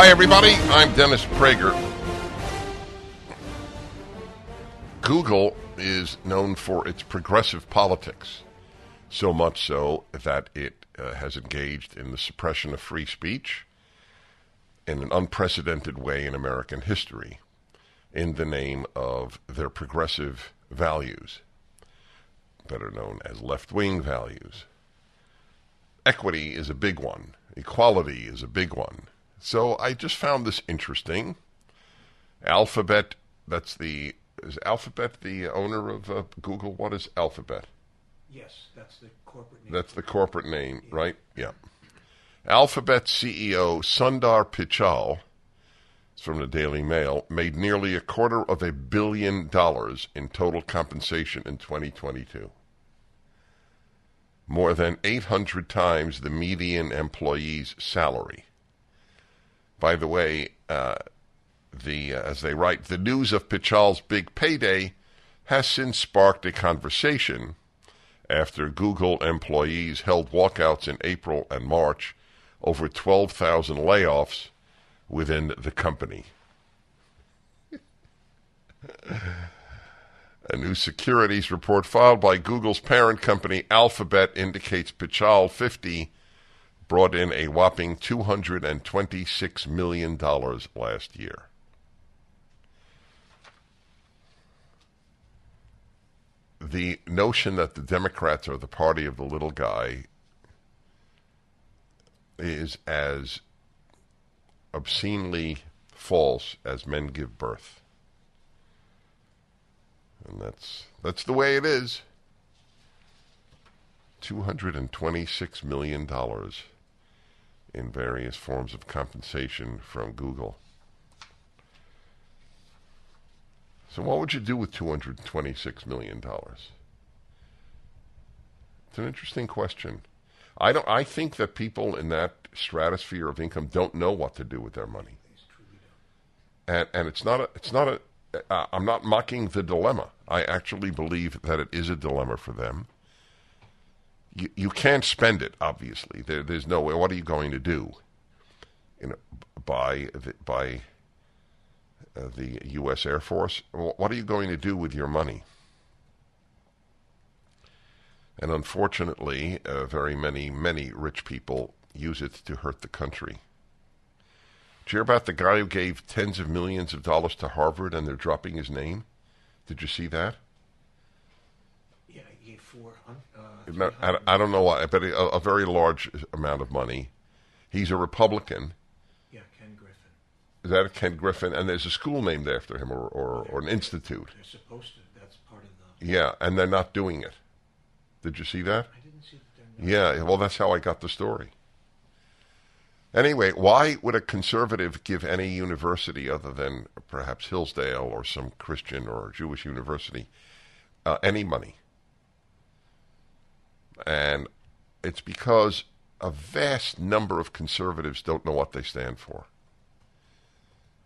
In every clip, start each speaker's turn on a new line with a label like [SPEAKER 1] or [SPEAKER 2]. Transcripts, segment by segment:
[SPEAKER 1] Hi, everybody. I'm Dennis Prager. Google is known for its progressive politics, so much so that it uh, has engaged in the suppression of free speech in an unprecedented way in American history in the name of their progressive values, better known as left wing values. Equity is a big one, equality is a big one. So I just found this interesting. Alphabet, that's the, is Alphabet the owner of uh, Google? What is Alphabet?
[SPEAKER 2] Yes, that's the corporate name.
[SPEAKER 1] That's the corporate name, right? Yeah. Alphabet CEO Sundar Pichai, it's from the Daily Mail, made nearly a quarter of a billion dollars in total compensation in 2022. More than 800 times the median employee's salary. By the way, uh, the uh, as they write, the news of Pichai's big payday has since sparked a conversation after Google employees held walkouts in April and March over 12,000 layoffs within the company. A new securities report filed by Google's parent company Alphabet indicates Pichai 50 brought in a whopping $226 million last year. The notion that the Democrats are the party of the little guy is as obscenely false as men give birth. And that's that's the way it is. $226 million in various forms of compensation from Google. So, what would you do with $226 million? It's an interesting question. I, don't, I think that people in that stratosphere of income don't know what to do with their money. And, and it's not a, it's not a, uh, I'm not mocking the dilemma. I actually believe that it is a dilemma for them you, you can't spend it. Obviously, there, there's no way. What are you going to do? You know, by the, by uh, the U.S. Air Force. What are you going to do with your money? And unfortunately, uh, very many many rich people use it to hurt the country. Did you hear about the guy who gave tens of millions of dollars to Harvard and they're dropping his name? Did you see that?
[SPEAKER 2] Yeah, he gave four hundred.
[SPEAKER 1] I, I don't know why, but a, a, very large amount of money. He's a Republican.
[SPEAKER 2] Yeah, Ken Griffin.
[SPEAKER 1] Is that a Ken Griffin? And there's a school named after him, or, or, or an institute.
[SPEAKER 2] They're supposed to. That's part of the.
[SPEAKER 1] Yeah, and they're not doing it. Did you see that?
[SPEAKER 2] I didn't see that. Yeah,
[SPEAKER 1] well, that's how I got the story. Anyway, why would a conservative give any university other than perhaps Hillsdale or some Christian or Jewish university uh, any money? And it's because a vast number of conservatives don't know what they stand for.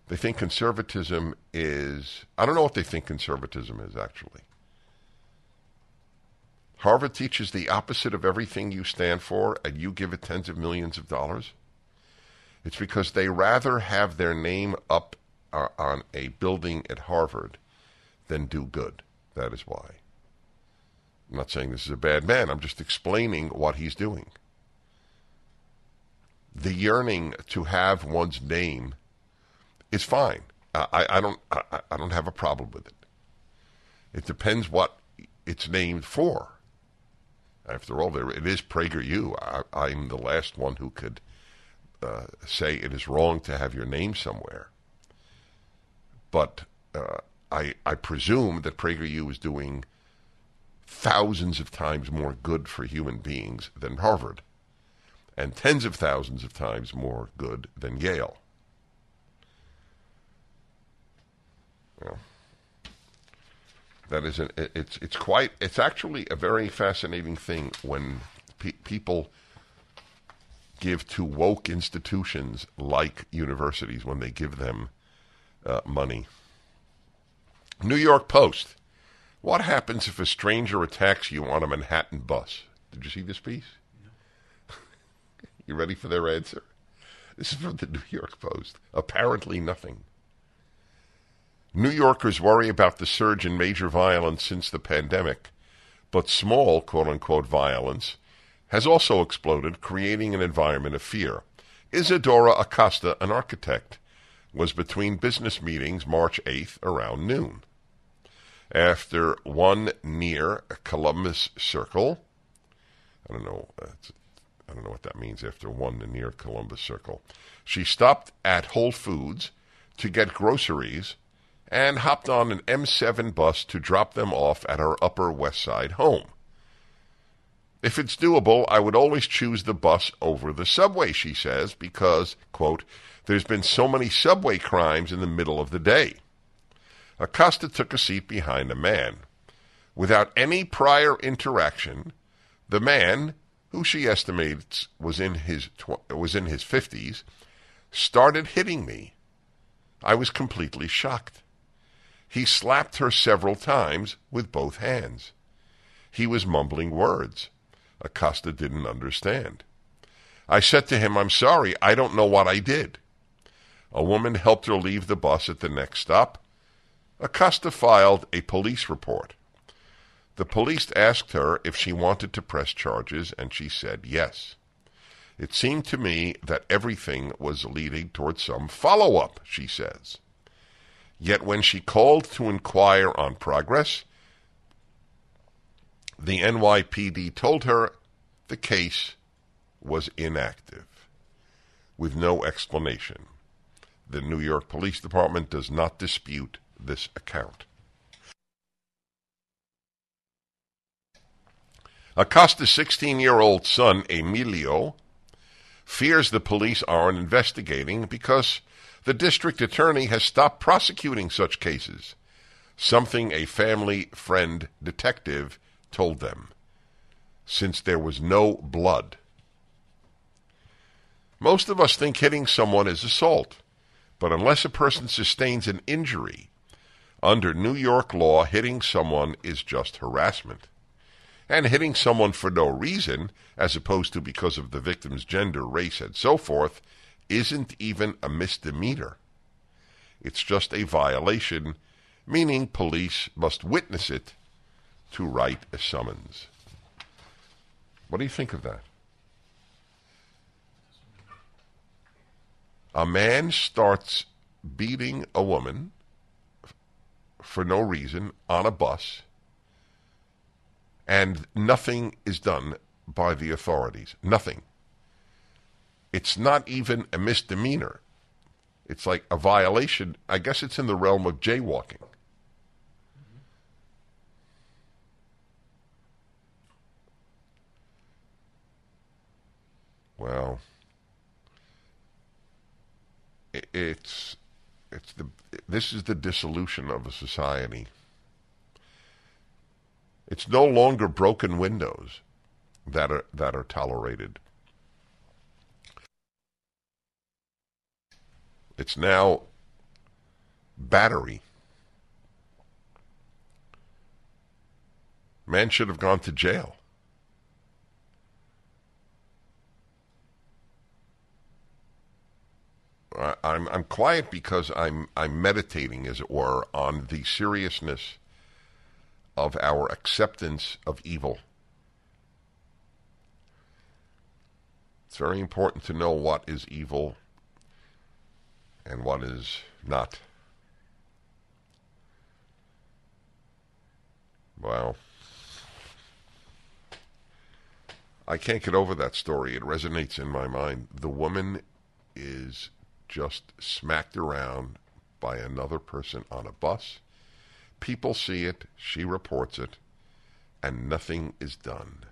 [SPEAKER 1] They think conservatism is, I don't know what they think conservatism is actually. Harvard teaches the opposite of everything you stand for, and you give it tens of millions of dollars. It's because they rather have their name up uh, on a building at Harvard than do good. That is why. I'm not saying this is a bad man. I'm just explaining what he's doing. the yearning to have one's name is fine. I, I don't I, I don't have a problem with it. It depends what it's named for. After all, there it is PragerU. I, I'm the last one who could uh, say it is wrong to have your name somewhere. But uh, I I presume that PragerU is doing thousands of times more good for human beings than Harvard, and tens of thousands of times more good than Yale. Well, that is an it's it's quite it's actually a very fascinating thing when pe- people give to woke institutions like universities when they give them uh, money. New York Post. What happens if a stranger attacks you on a Manhattan bus? Did you see this piece? you ready for their answer? This is from the New York Post. Apparently nothing. New Yorkers worry about the surge in major violence since the pandemic, but small, quote unquote, violence has also exploded, creating an environment of fear. Isadora Acosta, an architect, was between business meetings March 8th around noon. After one near Columbus Circle, I don't know, uh, I don't know what that means after one near Columbus Circle, she stopped at Whole Foods to get groceries and hopped on an M7 bus to drop them off at her Upper West Side home. If it's doable, I would always choose the bus over the subway, she says, because, quote, there's been so many subway crimes in the middle of the day. Acosta took a seat behind a man. Without any prior interaction, the man, who she estimates was in his tw- was in his 50s, started hitting me. I was completely shocked. He slapped her several times with both hands. He was mumbling words. Acosta didn't understand. I said to him, I'm sorry, I don't know what I did. A woman helped her leave the bus at the next stop. Acosta filed a police report. The police asked her if she wanted to press charges, and she said yes. It seemed to me that everything was leading toward some follow up, she says. Yet when she called to inquire on progress, the NYPD told her the case was inactive, with no explanation. The New York Police Department does not dispute this account. Acosta's 16 year old son, Emilio, fears the police aren't investigating because the district attorney has stopped prosecuting such cases, something a family friend detective told them, since there was no blood. Most of us think hitting someone is assault, but unless a person sustains an injury, under New York law, hitting someone is just harassment. And hitting someone for no reason, as opposed to because of the victim's gender, race, and so forth, isn't even a misdemeanor. It's just a violation, meaning police must witness it to write a summons. What do you think of that? A man starts beating a woman for no reason on a bus, and nothing is done by the authorities. Nothing. It's not even a misdemeanor. It's like a violation. I guess it's in the realm of jaywalking. Well, it's it's the this is the dissolution of a society. It's no longer broken windows that are that are tolerated. It's now battery. Man should have gone to jail. I'm I'm quiet because I'm I'm meditating, as it were, on the seriousness of our acceptance of evil. It's very important to know what is evil and what is not. Wow. I can't get over that story. It resonates in my mind. The woman is just smacked around by another person on a bus. People see it, she reports it, and nothing is done.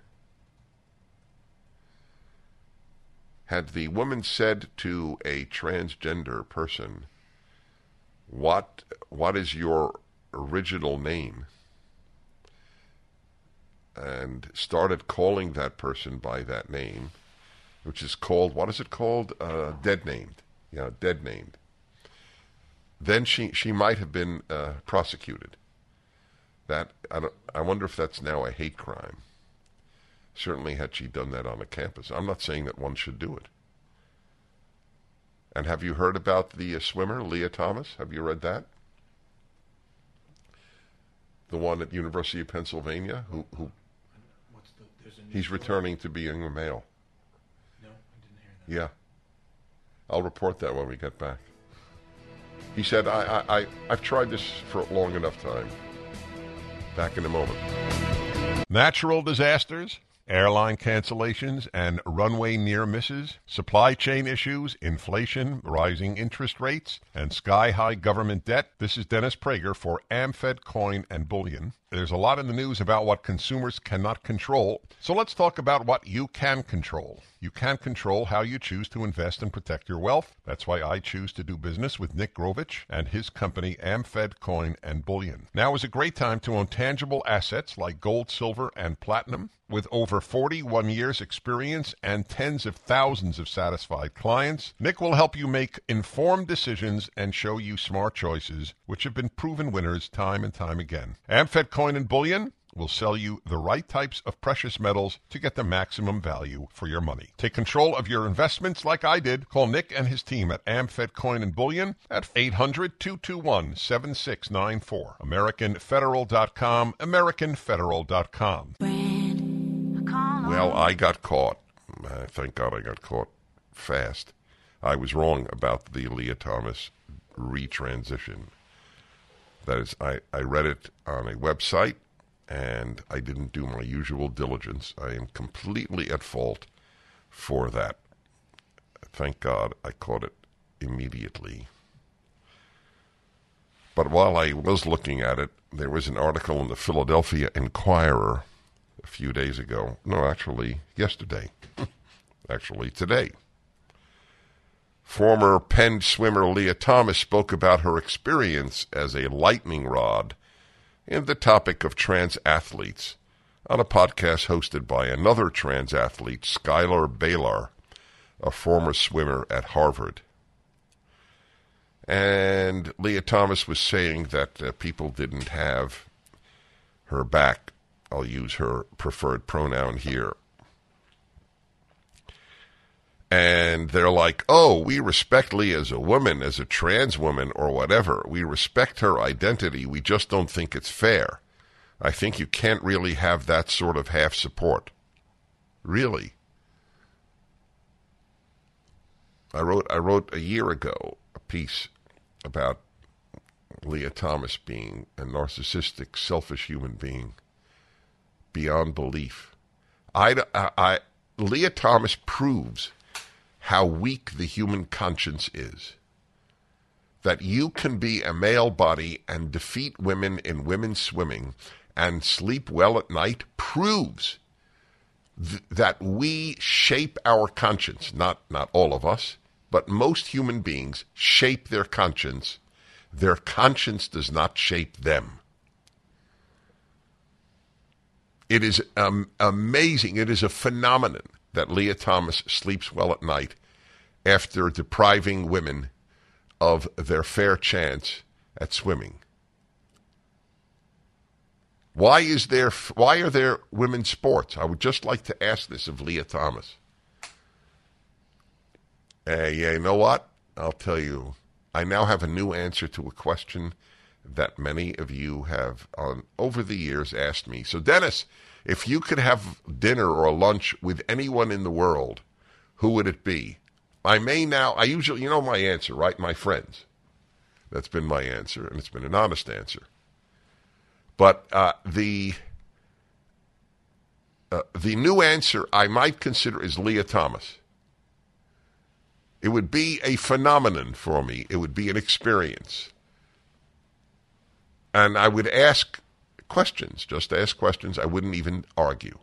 [SPEAKER 1] Had the woman said to a transgender person, "What what is your original name?" and started calling that person by that name, which is called what is it called? Uh, dead named. Yeah, dead named. Then she she might have been uh, prosecuted. That I don't. I wonder if that's now a hate crime. Certainly, had she done that on a campus, I'm not saying that one should do it. And have you heard about the uh, swimmer Lia Thomas? Have you read that? The one at University of Pennsylvania who who
[SPEAKER 2] What's the, there's a new
[SPEAKER 1] he's
[SPEAKER 2] story.
[SPEAKER 1] returning to being a male.
[SPEAKER 2] No, I didn't hear that.
[SPEAKER 1] Yeah. I'll report that when we get back. He said, I, I, I, I've tried this for a long enough time. Back in a moment. Natural disasters, airline cancellations, and runway near misses, supply chain issues, inflation, rising interest rates, and sky high government debt. This is Dennis Prager for AmFed Coin and Bullion. There's a lot in the news about what consumers cannot control, so let's talk about what you can control. You can control how you choose to invest and protect your wealth. That's why I choose to do business with Nick Grovich and his company AmFed Coin and Bullion. Now is a great time to own tangible assets like gold, silver, and platinum. With over 41 years experience and tens of thousands of satisfied clients, Nick will help you make informed decisions and show you smart choices which have been proven winners time and time again. AmFed Coin and Bullion will sell you the right types of precious metals to get the maximum value for your money. Take control of your investments like I did. Call Nick and his team at AmFed Coin and Bullion at 800-221-7694. AmericanFederal.com, AmericanFederal.com. Well, I got caught. Uh, thank God I got caught fast. I was wrong about the Lia Thomas retransition. That is, I, I read it on a website and I didn't do my usual diligence. I am completely at fault for that. Thank God I caught it immediately. But while I was looking at it, there was an article in the Philadelphia Inquirer a few days ago. No, actually, yesterday. actually, today. Former Penn swimmer Lia Thomas spoke about her experience as a lightning rod in the topic of trans athletes on a podcast hosted by another trans athlete, Schuyler Bailar, a former swimmer at Harvard. And Lia Thomas was saying that uh, people didn't have her back. I'll use her preferred pronoun here. And they're like, oh, we respect Lia as a woman, as a trans woman, or whatever. We respect her identity. We just don't think it's fair. I think you can't really have that sort of half support. Really. I wrote I wrote a year ago a piece about Lia Thomas being a narcissistic, selfish human being beyond belief. I, I, I Lia Thomas proves how weak the human conscience is. That you can be a male body and defeat women in women's swimming and sleep well at night proves th- that we shape our conscience. Not, not all of us, but most human beings shape their conscience. Their conscience does not shape them. It is um, amazing. It is a phenomenon that Lia Thomas sleeps well at night after depriving women of their fair chance at swimming. Why is there why are there women's sports? I would just like to ask this of Lia Thomas. Hey, yeah, you know what? I'll tell you. I now have a new answer to a question that many of you have on over the years asked me. So Dennis, if you could have dinner or lunch with anyone in the world, who would it be? I may now, I usually, you know my answer, right? My friends. That's been my answer, and it's been an honest answer. But uh, the uh, the new answer I might consider is Lia Thomas. It would be a phenomenon for me. It would be an experience. And I would ask questions, just ask questions. I wouldn't even argue.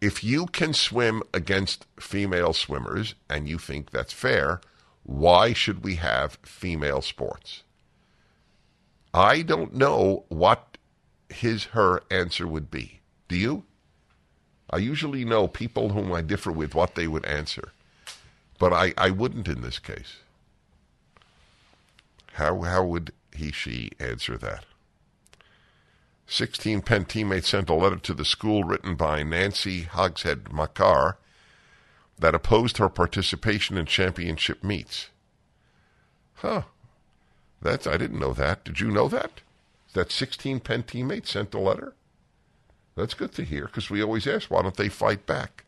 [SPEAKER 1] If you can swim against female swimmers and you think that's fair, why should we have female sports? I don't know what his, her answer would be. Do you? I usually know people whom I differ with what they would answer, but I, I wouldn't in this case. How, how would he, she answer that? 16 Penn teammates sent a letter to the school written by Nancy Hogshead Makar that opposed her participation in championship meets. Huh. That's I didn't know that. Did you know that? That 16 Penn teammates sent a letter? That's good to hear because we always ask, why don't they fight back?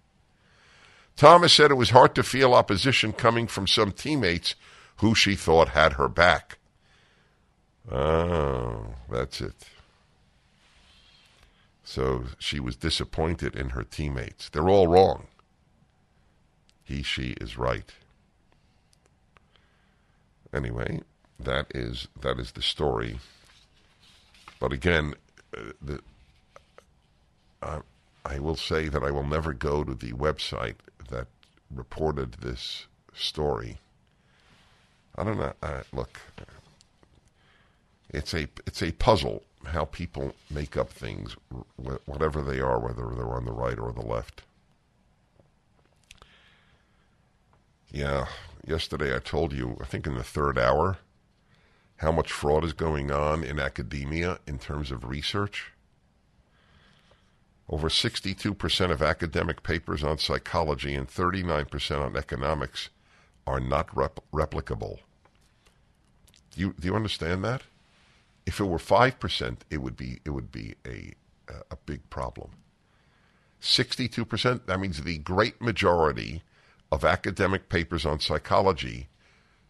[SPEAKER 1] Thomas said it was hard to feel opposition coming from some teammates who she thought had her back. Oh, that's it. So she was disappointed in her teammates. They're all wrong. He, she is right. Anyway, that is that is the story. But again, uh, the, uh, I will say that I will never go to the website that reported this story. I don't know. Uh, look, it's a it's a puzzle how people make up things, whatever they are, whether they're on the right or the left. Yeah, yesterday I told you, I think in the third hour, how much fraud is going on in academia in terms of research. Over 62% of academic papers on psychology and 39% on economics are not rep- replicable. Do you, do you understand that? If it were 5%, it would be, it would be a, a big problem. 62%, that means the great majority of academic papers on psychology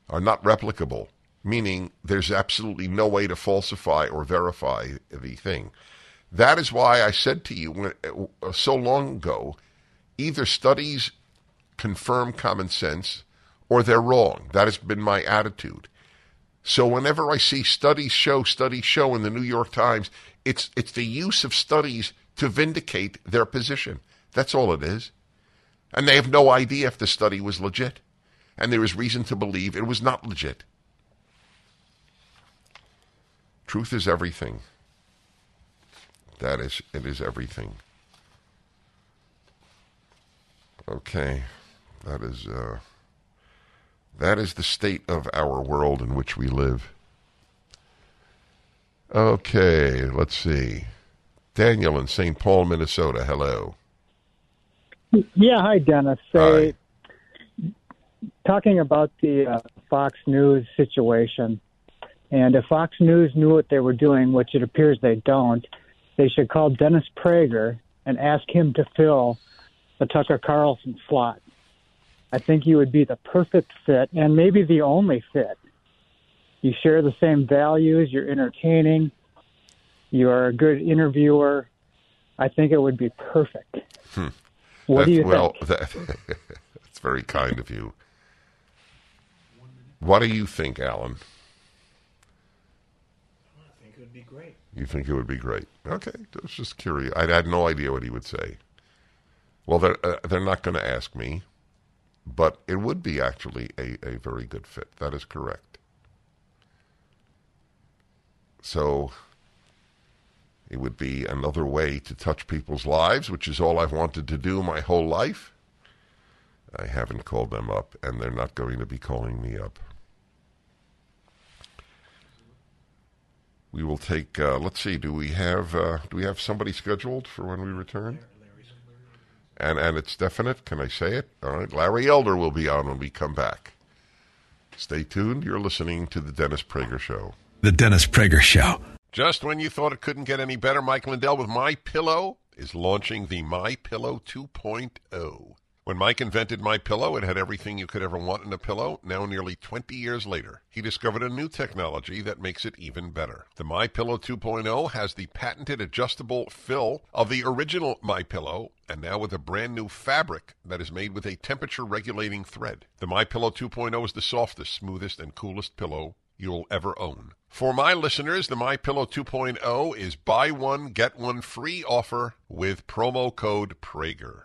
[SPEAKER 1] are not replicable meaning there's absolutely no way to falsify or verify the thing. That is why I said to you uh, so long ago either studies confirm common sense or they're wrong. That has been my attitude. So whenever I see studies show, studies show in the New York Times, it's, it's the use of studies to vindicate their position. That's all it is. And they have no idea if the study was legit. And there is reason to believe it was not legit. Truth is everything. That is, it is everything. Okay, that is uh, that is the state of our world in which we live. Okay, let's see. Daniel in St. Paul, Minnesota. Hello.
[SPEAKER 3] Yeah, hi, Dennis.
[SPEAKER 1] Hi.
[SPEAKER 3] talking about the uh, Fox News situation, and if Fox News knew what they were doing, which it appears they don't, they should call Dennis Prager and ask him to fill the Tucker Carlson slot. I think you would be the perfect fit and maybe the only fit. You share the same values, you're entertaining, you're a good interviewer. I think it would be perfect.
[SPEAKER 1] Hmm.
[SPEAKER 3] What do you
[SPEAKER 1] well,
[SPEAKER 3] think?
[SPEAKER 1] That, that's very kind of you. What do you think, Alan?
[SPEAKER 2] I think it would be great.
[SPEAKER 1] You think it would be great? Okay, I was just curious. I had no idea what he would say. Well, they're uh, they're not going to ask me, but it would be actually a, a very good fit. That is correct. So it would be another way to touch people's lives, which is all I've wanted to do my whole life. I haven't called them up, and they're not going to be calling me up. we will take. Uh, let's see. Do we have uh, do we have somebody scheduled for when we return? And and it's definite. Can I say it? All right. Larry Elder will be on when we come back. Stay tuned. You're listening to the Dennis Prager Show.
[SPEAKER 4] The Dennis Prager Show.
[SPEAKER 1] Just when you thought it couldn't get any better, Mike Lindell with My Pillow is launching the My Pillow 2.0. When Mike invented My Pillow, it had everything you could ever want in a pillow. Now, nearly 20 years later, he discovered a new technology that makes it even better. The My Pillow 2.0 has the patented adjustable fill of the original My Pillow, and now with a brand new fabric that is made with a temperature regulating thread. The My Pillow 2.0 is the softest, smoothest, and coolest pillow you'll ever own. For my listeners, the My Pillow 2.0 is buy one get one free offer with promo code Prager.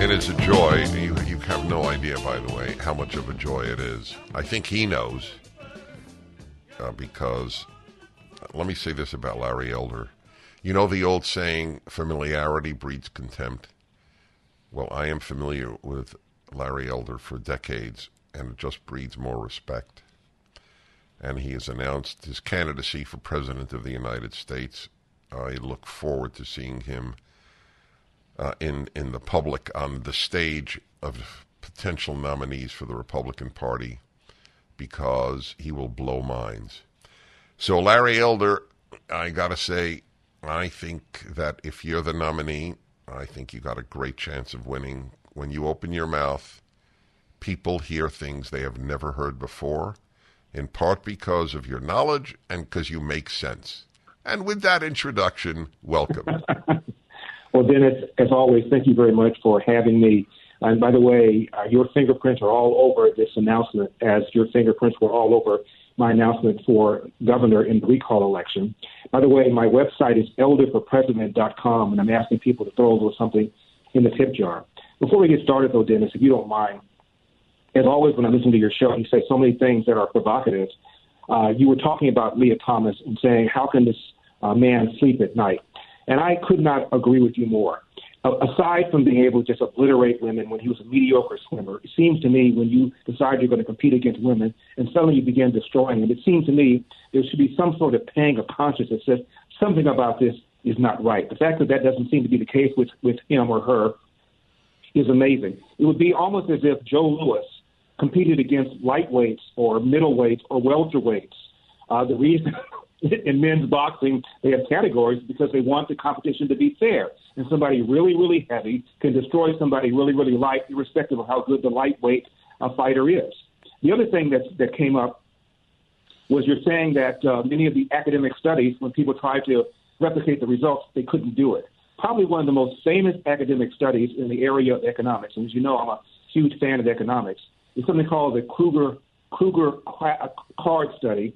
[SPEAKER 1] It is a joy. You, you have no idea, by the way, how much of a joy it is. I think he knows uh, because let me say this about Larry Elder. You know the old saying, familiarity breeds contempt? Well, I am familiar with Larry Elder for decades, and it just breeds more respect. And he has announced his candidacy for President of the United States. I look forward to seeing him uh, in in the public on the stage of potential nominees for the Republican Party because he will blow minds. So Larry Elder, I gotta say, I think that if you're the nominee, I think you got a great chance of winning. When you open your mouth, people hear things they have never heard before, in part because of your knowledge and because you make sense. And with that introduction, welcome.
[SPEAKER 5] Well, Dennis, as always, thank you very much for having me. And by the way, uh, your fingerprints are all over this announcement, as your fingerprints were all over my announcement for governor in the recall election. By the way, my website is elderforpresident.com, and I'm asking people to throw a little something in the tip jar. Before we get started, though, Dennis, if you don't mind, as always, when I listen to your show, you say so many things that are provocative. Uh, you were talking about Lia Thomas and saying, how can this uh, man sleep at night? And I could not agree with you more. Aside from being able to just obliterate women when he was a mediocre swimmer, it seems to me when you decide you're going to compete against women and suddenly you begin destroying them, it seems to me there should be some sort of pang of conscience that says something about this is not right. The fact that that doesn't seem to be the case with, with him or her is amazing. It would be almost as if Joe Louis competed against lightweights or middleweights or welterweights. Uh, the reason in men's boxing, they have categories because they want the competition to be fair. And somebody really, really heavy can destroy somebody really, really light, irrespective of how good the lightweight uh, fighter is. The other thing that that came up was you're saying that uh, many of the academic studies, when people tried to replicate the results, they couldn't do it. Probably one of the most famous academic studies in the area of economics, and as you know, I'm a huge fan of economics, is something called the Krueger Krueger Card study,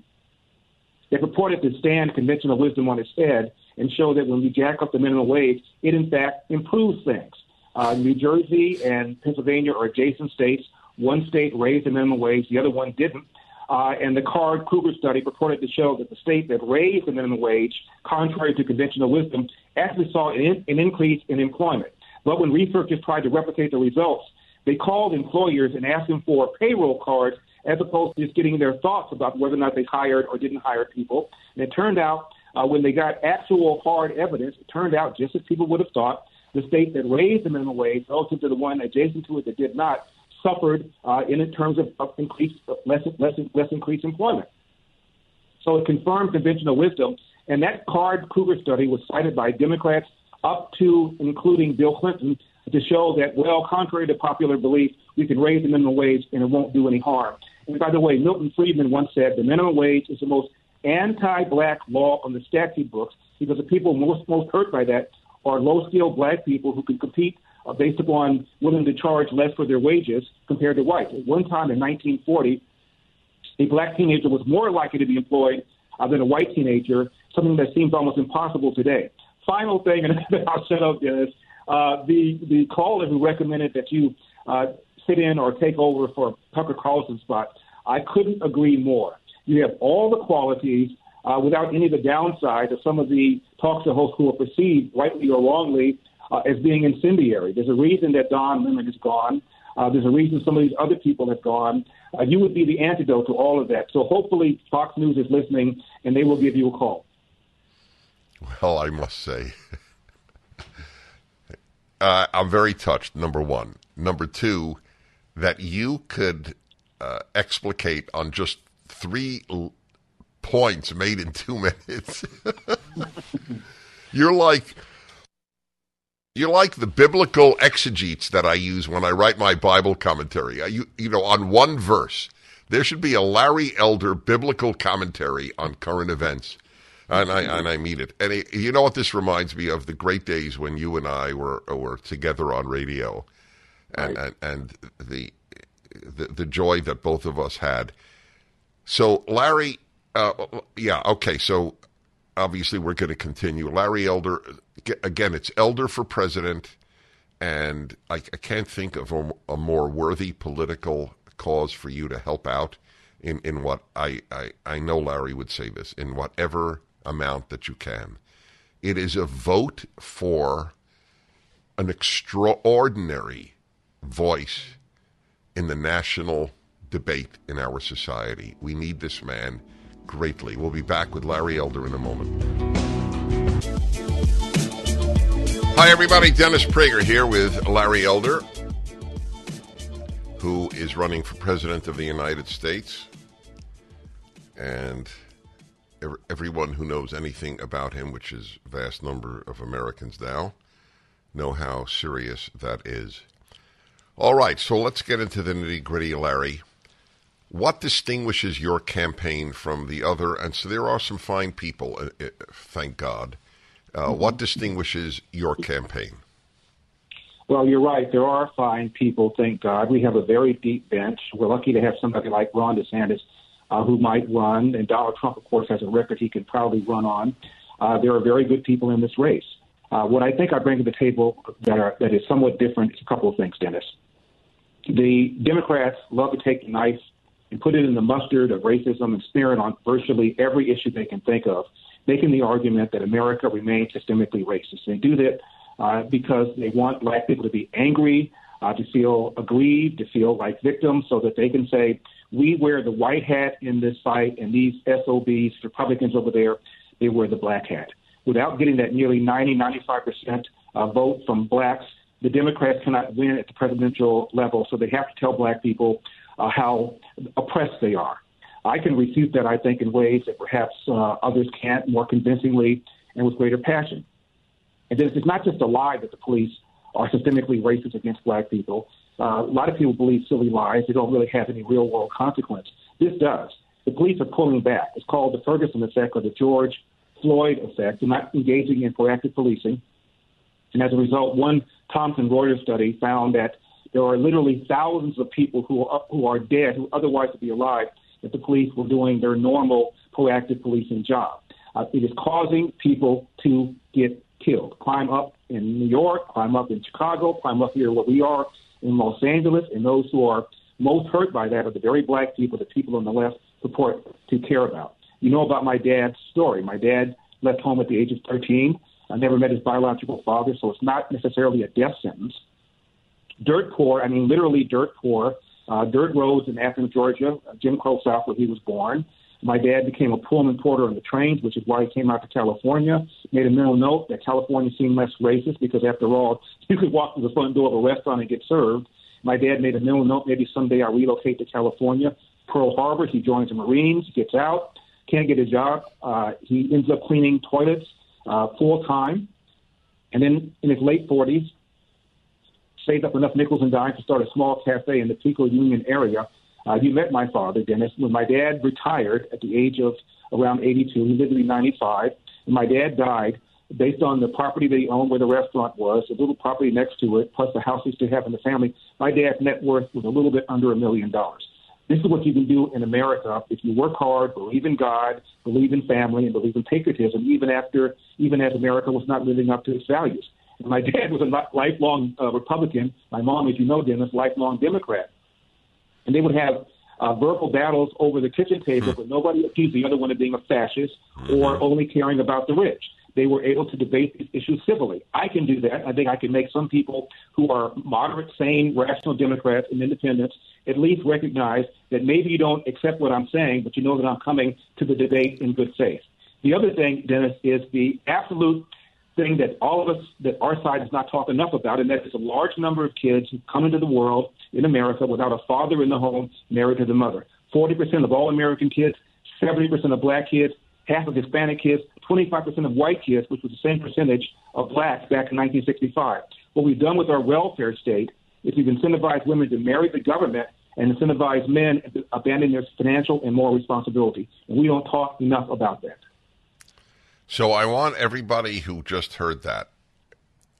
[SPEAKER 5] they purported to stand conventional wisdom on its head and show that when we jack up the minimum wage, it in fact improves things. Uh, New Jersey and Pennsylvania are adjacent states. One state raised the minimum wage, the other one didn't. Uh, and the Card Krueger study purported to show that the state that raised the minimum wage, contrary to conventional wisdom, actually saw an, an increase in employment. But when researchers tried to replicate the results, they called employers and asked them for payroll cards as opposed to just getting their thoughts about whether or not they hired or didn't hire people. And it turned out uh, when they got actual hard evidence, it turned out just as people would have thought, the state that raised the minimum wage relative to the one adjacent to it that did not suffered uh, in terms of, increased less less less increased employment. So it confirmed conventional wisdom, and that Card Krueger study was cited by Democrats up to including Bill Clinton to show that, well, contrary to popular belief, we can raise the minimum wage and it won't do any harm. And by the way, Milton Friedman once said the minimum wage is the most anti-black law on the statute books because the people most most hurt by that are low-skilled black people who can compete uh, based upon willing to charge less for their wages compared to whites. At one time in 1940, a black teenager was more likely to be employed uh, than a white teenager, something that seems almost impossible today. Final thing, and I'll shut up, is uh, the the caller who recommended that you uh, sit in or take over for Tucker Carlson's spot. I couldn't agree more. You have all the qualities uh, without any of the downsides of some of the talk show hosts who are perceived, rightly or wrongly, uh, as being incendiary. There's a reason that Don Lemon is gone. Uh, there's a reason some of these other people have gone. Uh, you would be the antidote to all of that. So hopefully Fox News is listening and they will give you a call.
[SPEAKER 1] Well, I must say, uh, I'm very touched, number one. Number two, that you could uh, explicate on just three l- points made in two minutes. You're like you're like the biblical exegetes that I use when I write my Bible commentary. You, you know, on one verse, there should be a Larry Elder biblical commentary on current events, and I and I mean it. And it, you know what this reminds me of? The great days when you and I were were together on radio, and
[SPEAKER 5] Right.
[SPEAKER 1] and, and the, the the joy that both of us had. So Larry, uh, yeah, okay. So obviously we're going to continue. Larry Elder, again, it's Elder for president, and I, I can't think of a, a more worthy political cause for you to help out in, in what I, I, I know Larry would say this, in whatever amount that you can. It is a vote for an extraordinary voice in the national debate in our society. We need this man greatly. We'll be back with Larry Elder in a moment. Hi, everybody. Dennis Prager here with Larry Elder, who is running for President of the United States. And everyone who knows anything about him, which is a vast number of Americans now, know how serious that is. All right, so let's get into the nitty gritty, Larry. What distinguishes your campaign from the other? And so there are some fine people, uh, uh, thank God. Uh, what distinguishes your campaign?
[SPEAKER 5] Well, you're right. There are fine people, thank God. We have a very deep bench. We're lucky to have somebody like Ron DeSantis uh, who might run, and Donald Trump, of course, has a record he can probably run on. Uh, there are very good people in this race. Uh, what I think I bring to the table that, are, that is somewhat different is a couple of things, Dennis. The Democrats love to take the knife and put it in the mustard of racism and smear it on virtually every issue they can think of, making the argument that America remains systemically racist. They do that uh, because they want black people to be angry, uh, to feel aggrieved, to feel like victims, so that they can say, we wear the white hat in this fight, and these SOBs, Republicans over there, they wear the black hat. Without getting that nearly 90, 95% uh, vote from blacks, the Democrats cannot win at the presidential level, so they have to tell black people uh, how oppressed they are. I can refute that, I think, in ways that perhaps uh, others can't more convincingly and with greater passion. And this is not just a lie that the police are systemically racist against black people. Uh, a lot of people believe silly lies. They don't really have any real world consequence. This does. The police are pulling back. It's called the Ferguson effect or the George Floyd effect. They're not engaging in proactive policing. And as a result, one Thomson Reuters study found that there are literally thousands of people who are, who are dead, who otherwise would be alive, if the police were doing their normal proactive policing job. Uh, it is causing people to get killed. Climb up in New York, climb up in Chicago, climb up here where we are in Los Angeles, and those who are most hurt by that are the very black people that people on the left purport to care about. You know about my dad's story. My dad left home at the age of 13. I never met his biological father, so it's not necessarily a death sentence. Dirt poor, I mean literally dirt poor, uh, dirt roads in Athens, Georgia, Jim Crow South, where he was born. My dad became a Pullman porter on the trains, which is why he came out to California. Made a mental note that California seemed less racist because, after all, you could walk to the front door of a restaurant and get served. My dad made a mental note maybe someday I relocate to California. Pearl Harbor, he joins the Marines, gets out, can't get a job. Uh, he ends up cleaning toilets uh, full time. And then in his late 40s, saved up enough nickels and dimes to start a small cafe in the Pico Union area. Uh, you met my father, Dennis. When my dad retired at the age of around 82, he lived to be 95, and my dad died based on the property that he owned where the restaurant was, the little property next to it, plus the house he still have in the family. My dad's net worth was a little bit under a million dollars. This is what you can do in America if you work hard, believe in God, believe in family, and believe in patriotism, even after, even as America was not living up to its values. And my dad was a lifelong uh, Republican. My mom, as you know, Dennis, lifelong Democrat. And they would have uh, verbal battles over the kitchen table, but nobody accused the other one of being a fascist or only caring about the rich. They were able to debate these issues civilly. I can do that. I think I can make some people who are moderate, sane, rational Democrats and independents at least recognize that maybe you don't accept what I'm saying, but you know that I'm coming to the debate in good faith. The other thing, Dennis, is the absolute thing that all of us, that our side does not talk enough about, and that is a large number of kids who come into the world in America without a father in the home married to the mother. 40% of all American kids, 70% of black kids, half of Hispanic kids, 25% of white kids, which was the same percentage of blacks back in 1965. What we've done with our welfare state is we've incentivized women to marry the government and incentivize men to abandon their financial and moral responsibility. And we don't talk enough about that.
[SPEAKER 1] So I want everybody who just heard that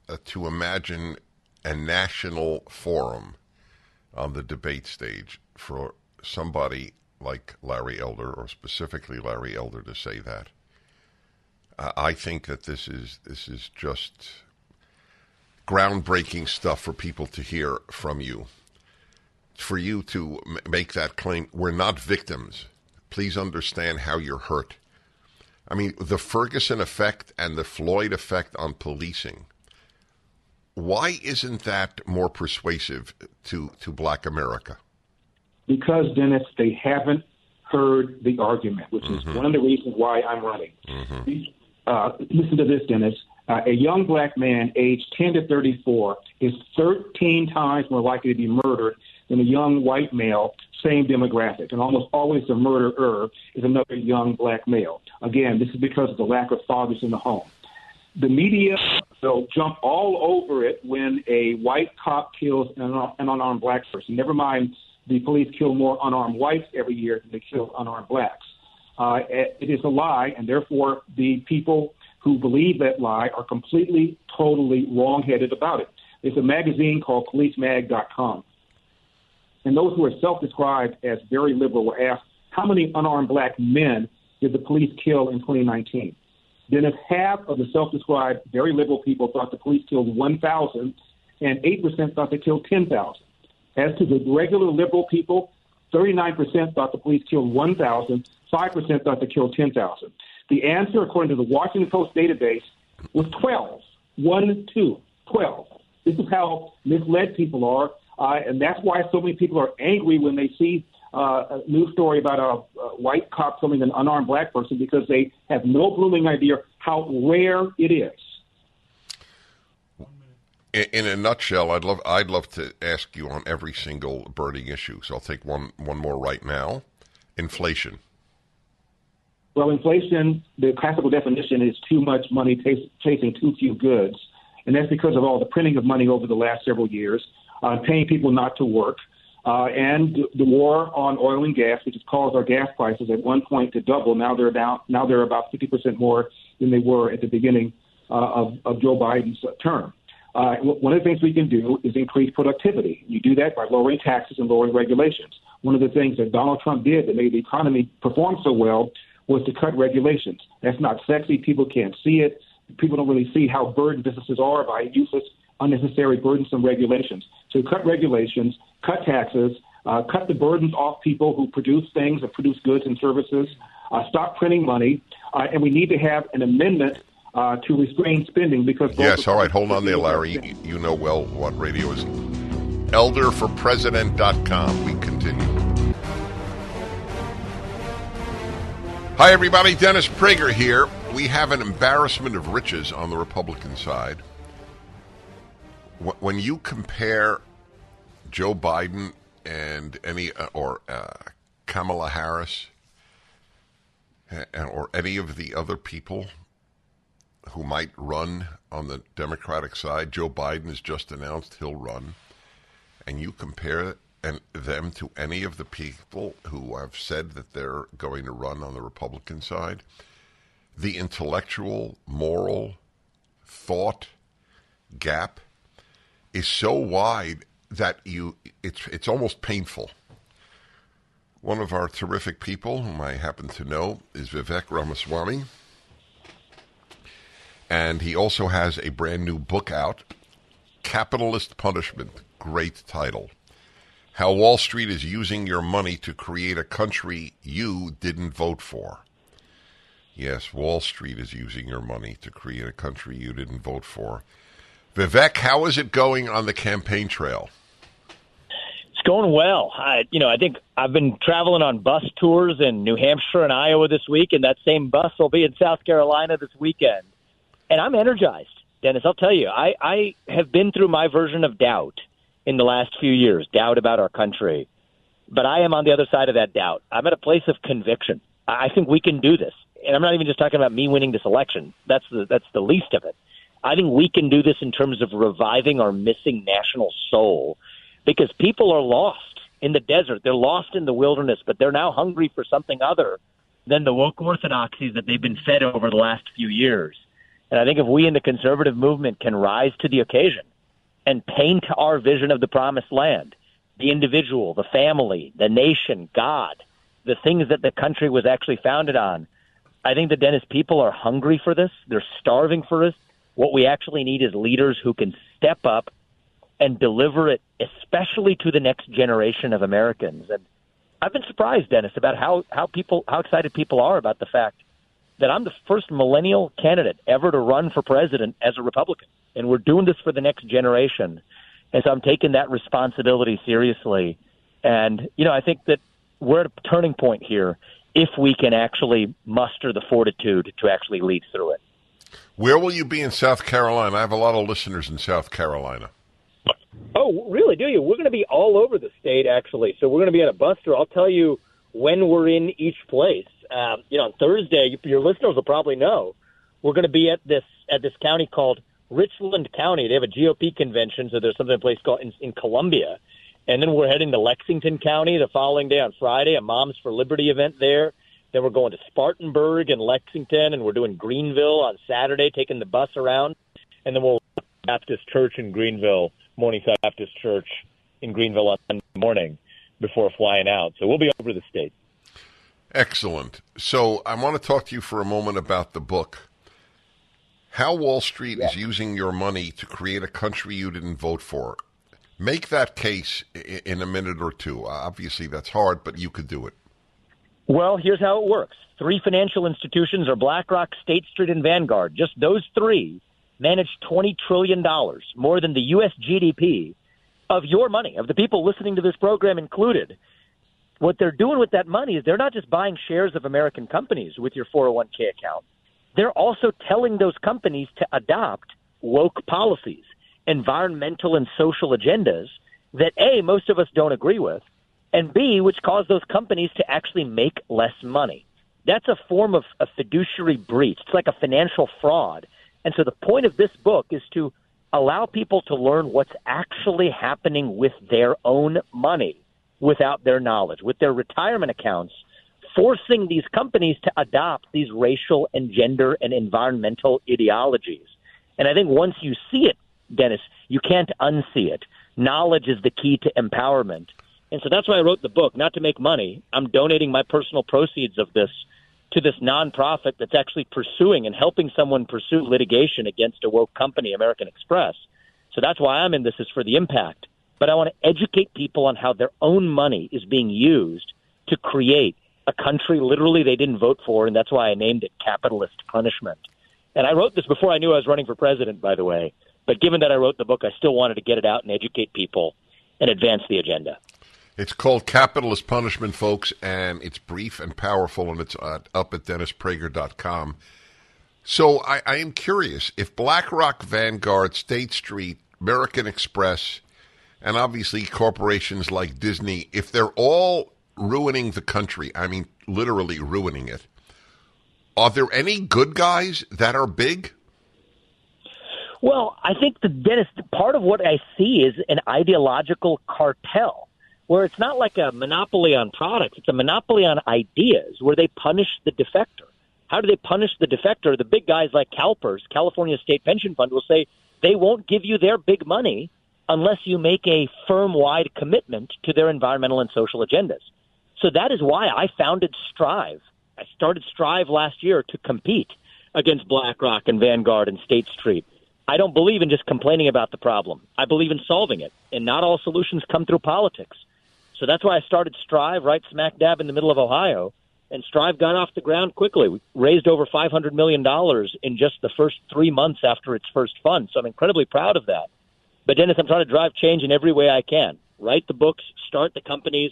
[SPEAKER 1] uh, to imagine a national forum on the debate stage for somebody like Larry Elder, or specifically Larry Elder, to say that. Uh, I think that this is this is just groundbreaking stuff for people to hear from you. For you to m- make that claim, we're not victims. Please understand how you're hurt. I mean, the Ferguson effect and the Floyd effect on policing. Why isn't that more persuasive to, to black America?
[SPEAKER 5] Because, Dennis, they haven't heard the argument, which is
[SPEAKER 1] Mhm.
[SPEAKER 5] one of the reasons why I'm running.
[SPEAKER 1] Mhm.
[SPEAKER 5] Uh, listen to this, Dennis. Uh, a young black man aged 10 to 34 is 13 times more likely to be murdered than a young white male, same demographic. And almost always the murderer is another young black male. Again, this is because of the lack of fathers in the home. The media will jump all over it when a white cop kills an, an unarmed black person. Never mind, the police kill more unarmed whites every year than they kill unarmed blacks. Uh, it is a lie, and therefore the people who believe that lie are completely, totally wrong-headed about it. There's a magazine called PoliceMag.com, and those who are self-described as very liberal were asked, how many unarmed black men did the police kill in 2019? Then if half of the self-described very liberal people thought the police killed 1,000, and 8% thought they killed 10,000. As to the regular liberal people, 39% thought the police killed 1,000, 5% thought they killed 10,000. The answer, according to the Washington Post database, was 12. 1, 2, 12. This is how misled people are, uh, and that's why so many people are angry when they see uh, a news story about a, a white cop killing an unarmed black person because they have no blooming idea how rare it is.
[SPEAKER 1] In, a nutshell, I'd love I'd love to ask you on every single burning issue. So I'll take one one more right now. Inflation.
[SPEAKER 5] Well, inflation, the classical definition is too much money chas- chasing too few goods. And that's because of all the printing of money over the last several years, uh, paying people not to work, uh, and the war on oil and gas, which has caused our gas prices at one point to double. Now they're down. Now they're about 50% more than they were at the beginning uh, of, of Joe Biden's term. Uh, one of the things we can do is increase productivity. You do that by lowering taxes and lowering regulations. One of the things that Donald Trump did that made the economy perform so well was to cut regulations. That's not sexy. People can't see it. People don't really see how burdened businesses are by useless, unnecessary, burdensome regulations. So cut regulations, cut taxes, uh, cut the burdens off people who produce things and produce goods and services, uh, stop printing money, uh, and we need to have an amendment uh, to restrain spending because
[SPEAKER 1] Yes, all right. Hold on there, Larry. You- You know well what radio is. Elderforpresident.com. We continue. Hi, everybody. Dennis Prager here. We have an embarrassment of riches on the Republican side. When you compare Joe Biden and any, uh, or uh, Kamala Harris, uh, or any of the other people who might run on the Democratic side. Joe Biden has just announced he'll run, and you compare and them to any of the people who have said that they're going to run on the Republican side. The intellectual, moral, thought gap is so wide that you it's it's almost painful. One of our terrific people, whom I happen to know, is Vivek Ramaswamy. And he also has a brand new book out, Capitalist Punishment. Great title. How Wall Street is using your money to create a country you didn't vote for. Yes, Wall Street is using your money to create a country you didn't vote for. Vivek, how is it going on the campaign trail?
[SPEAKER 6] It's going well. I, you know, I think I've been traveling on bus tours in New Hampshire and Iowa this week, and that same bus will be in South Carolina this weekend. And I'm energized, Dennis. I'll tell you, I, I have been through my version of doubt in the last few years, doubt about our country. But I am on the other side of that doubt. I'm at a place of conviction. I think we can do this. And I'm not even just talking about me winning this election. That's the, that's the least of it. I think we can do this in terms of reviving our missing national soul because people are lost in the desert. They're lost in the wilderness, but they're now hungry for something other than the woke orthodoxies that they've been fed over the last few years. And I think if we in the conservative movement can rise to the occasion and paint our vision of the promised land, the individual, the family, the nation, God, the things that the country was actually founded on, I think the Dennis people are hungry for this. They're starving for this. What we actually need is leaders who can step up and deliver it, especially to the next generation of Americans. And I've been surprised, Dennis, about how, how people how excited people are about the fact that I'm the first millennial candidate ever to run for president as a Republican, and we're doing this for the next generation. And so I'm taking that responsibility seriously. And you know, I think that we're at a turning point here if we can actually muster the fortitude to actually lead through it.
[SPEAKER 1] Where will you be in South Carolina? I have a lot of listeners in South Carolina.
[SPEAKER 6] Oh, really? Do you? We're going to be all over the state, actually. So we're going to be at a bus tour. I'll tell you when we're in each place. Um, you know, on Thursday, your listeners will probably know we're going to be at this at this county called Richland County. They have a GOP convention, so there's something in place called in, in Columbia, and then we're heading to Lexington County the following day on Friday, a Moms for Liberty event there. Then we're going to Spartanburg and Lexington, and we're doing Greenville on Saturday, taking the bus around, and then we'll Baptist Church in Greenville, Morningside Baptist Church in Greenville on Sunday morning before flying out. So we'll be over the state.
[SPEAKER 1] Excellent. So I want to talk to you for a moment about the book. How Wall Street yeah. is using your money to create a country you didn't vote for. Make that case in a minute or two. Uh, obviously, that's hard, but you could do it.
[SPEAKER 6] Well, here's how it works. Three financial institutions are BlackRock, State Street, and Vanguard. Just those three manage $20 trillion, more than the U.S. GDP of your money, of the people listening to this program included. What they're doing with that money is they're not just buying shares of American companies with your 401k account. They're also telling those companies to adopt woke policies, environmental and social agendas that A, most of us don't agree with, and B, which cause those companies to actually make less money. That's a form of a fiduciary breach. It's like a financial fraud. And so the point of this book is to allow people to learn what's actually happening with their own money without their knowledge, with their retirement accounts, forcing these companies to adopt these racial and gender and environmental ideologies. And I think once you see it, Dennis, you can't unsee it. Knowledge is the key to empowerment. And so that's why I wrote the book, not to make money. I'm donating my personal proceeds of this to this nonprofit that's actually pursuing and helping someone pursue litigation against a woke company, American Express. So that's why I'm in this is for the impact. But I want to educate people on how their own money is being used to create a country literally they didn't vote for, and that's why I named it capitalist punishment. And I wrote this before I knew I was running for president, by the way. But given that I wrote the book, I still wanted to get it out and educate people and advance the agenda.
[SPEAKER 1] It's called Capitalist Punishment, folks, and it's brief and powerful, and it's uh, up at DennisPrager.com. So I, I am curious if BlackRock, Vanguard, State Street, American Express, and obviously corporations like Disney, if they're all ruining the country, I mean, literally ruining it, are there any good guys that are big?
[SPEAKER 6] Well, I think the Dennis part of what I see is an ideological cartel where it's not like a monopoly on products, it's a monopoly on ideas where they punish the defector. How do they punish the defector? The big guys like CalPERS, California State Pension Fund, will say they won't give you their big money unless you make a firm wide commitment to their environmental and social agendas. So that is why I founded Strive. I started Strive last year to compete against BlackRock and Vanguard and State Street. I don't believe in just complaining about the problem. I believe in solving it. And not all solutions come through politics. So that's why I started Strive right smack dab in the middle of Ohio and Strive got off the ground quickly. We raised over $500 million in just the first three months after its first fund. So I'm incredibly proud of that. But Dennis, I'm trying to drive change in every way I can. Write the books, start the companies,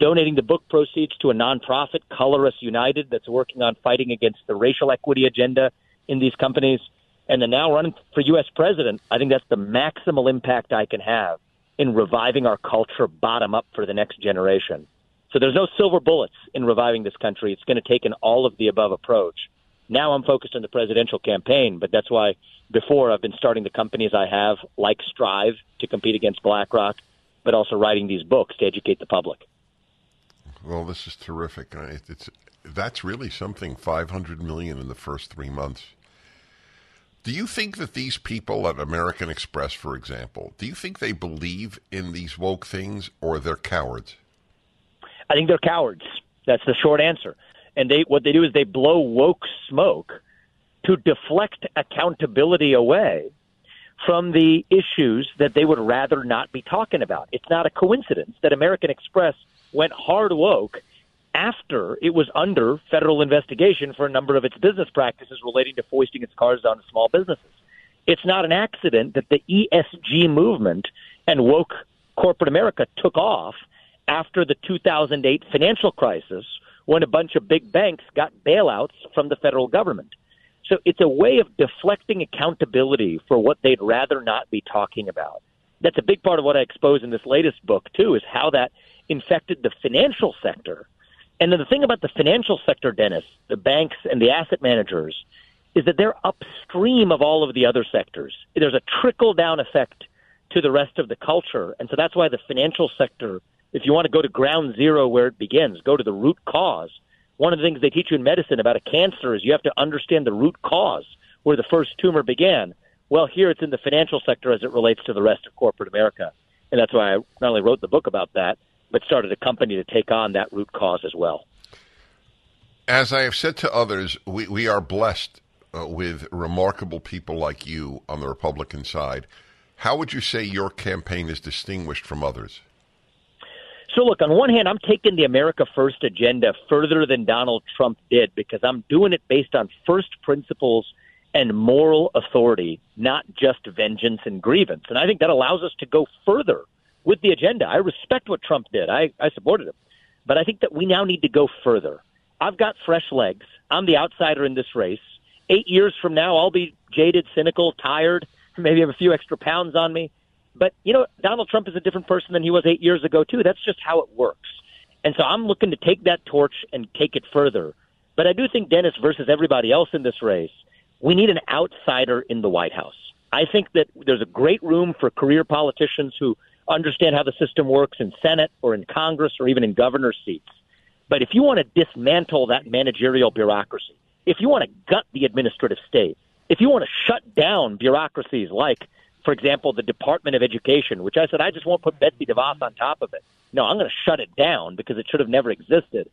[SPEAKER 6] donating the book proceeds to a nonprofit, Color Us United, that's working on fighting against the racial equity agenda in these companies. And then now running for U.S. president, I think that's the maximal impact I can have in reviving our culture bottom up for the next generation. So there's no silver bullets in reviving this country. It's going to take an all of the above approach. Now I'm focused on the presidential campaign, but that's why before I've been starting the companies I have, like Strive, to compete against BlackRock, but also writing these books to educate the public.
[SPEAKER 1] Well, this is terrific. It's that's really something. Five hundred million in the first three months. Do you think that these people at American Express, for example, do you think they believe in these woke things or they're cowards?
[SPEAKER 6] I think they're cowards. That's the short answer. And they what they do is they blow woke smoke to deflect accountability away from the issues that they would rather not be talking about. It's not a coincidence that American Express went hard woke after it was under federal investigation for a number of its business practices relating to foisting its cars onto small businesses. It's not an accident that the ESG movement and woke corporate America took off after the 2008 financial crisis when a bunch of big banks got bailouts from the federal government. So it's a way of deflecting accountability for what they'd rather not be talking about. That's a big part of what I expose in this latest book, too, is how that infected the financial sector. And then the thing about the financial sector, Dennis, the banks and the asset managers, is that they're upstream of all of the other sectors. There's a trickle down effect to the rest of the culture. And so that's why the financial sector, if you want to go to ground zero where it begins, go to the root cause. One of the things they teach you in medicine about a cancer is you have to understand the root cause where the first tumor began. Well, here it's in the financial sector as it relates to the rest of corporate America. And that's why I not only wrote the book about that, but started a company to take on that root cause as well.
[SPEAKER 1] As I have said to others, we, we are blessed uh, with remarkable people like you on the Republican side. How would you say your campaign is distinguished from others?
[SPEAKER 6] So, look, on one hand, I'm taking the America First agenda further than Donald Trump did because I'm doing it based on first principles and moral authority, not just vengeance and grievance. And I think that allows us to go further with the agenda. I respect what Trump did. I, I supported him. But I think that we now need to go further. I've got fresh legs. I'm the outsider in this race. Eight years from now, I'll be jaded, cynical, tired, maybe have a few extra pounds on me. But, you know, Donald Trump is a different person than he was eight years ago, too. That's just how it works. And so I'm looking to take that torch and take it further. But I do think Dennis versus everybody else in this race, we need an outsider in the White House. I think that there's a great room for career politicians who understand how the system works in Senate or in Congress or even in governor's seats. But if you want to dismantle that managerial bureaucracy, if you want to gut the administrative state, if you want to shut down bureaucracies like, for example, the Department of Education, which I said I just won't put Betsy DeVos on top of it. No, I'm going to shut it down because it should have never existed.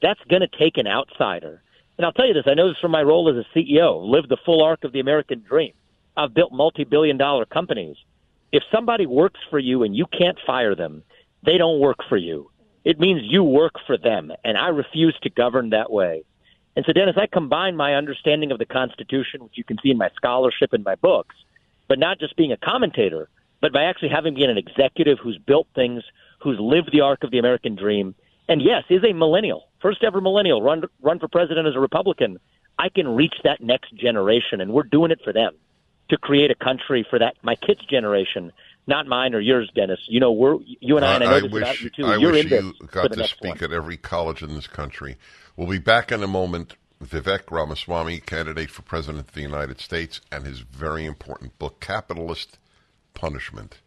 [SPEAKER 6] That's going to take an outsider. And I'll tell you this, I know this from my role as a CEO, lived the full arc of the American dream. I've built multi billion dollar companies if somebody works for you and you can't fire them, they don't work for you. It means you work for them, and I refuse to govern that way. And so, Dennis, I combine my understanding of the Constitution, which you can see in my scholarship and my books, but not just being a commentator, but by actually having been an executive who's built things, who's lived the arc of the American dream, and yes, is a millennial, first ever millennial, run run for president as a Republican. I can reach that next generation, and we're doing it for them to create a country for that my kids' generation, not mine or yours, Dennis. You know, we're you and I, and I know
[SPEAKER 1] I
[SPEAKER 6] this
[SPEAKER 1] wish,
[SPEAKER 6] about you too.
[SPEAKER 1] I
[SPEAKER 6] You're
[SPEAKER 1] wish you got
[SPEAKER 6] to
[SPEAKER 1] speak
[SPEAKER 6] one.
[SPEAKER 1] at every college in this country. We'll be back in a moment. Vivek Ramaswamy, candidate for president of the United States, and his very important book, Capitalist Punishment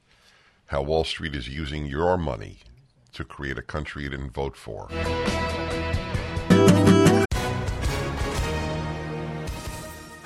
[SPEAKER 1] How Wall Street is Using Your Money to Create a Country You Didn't Vote For.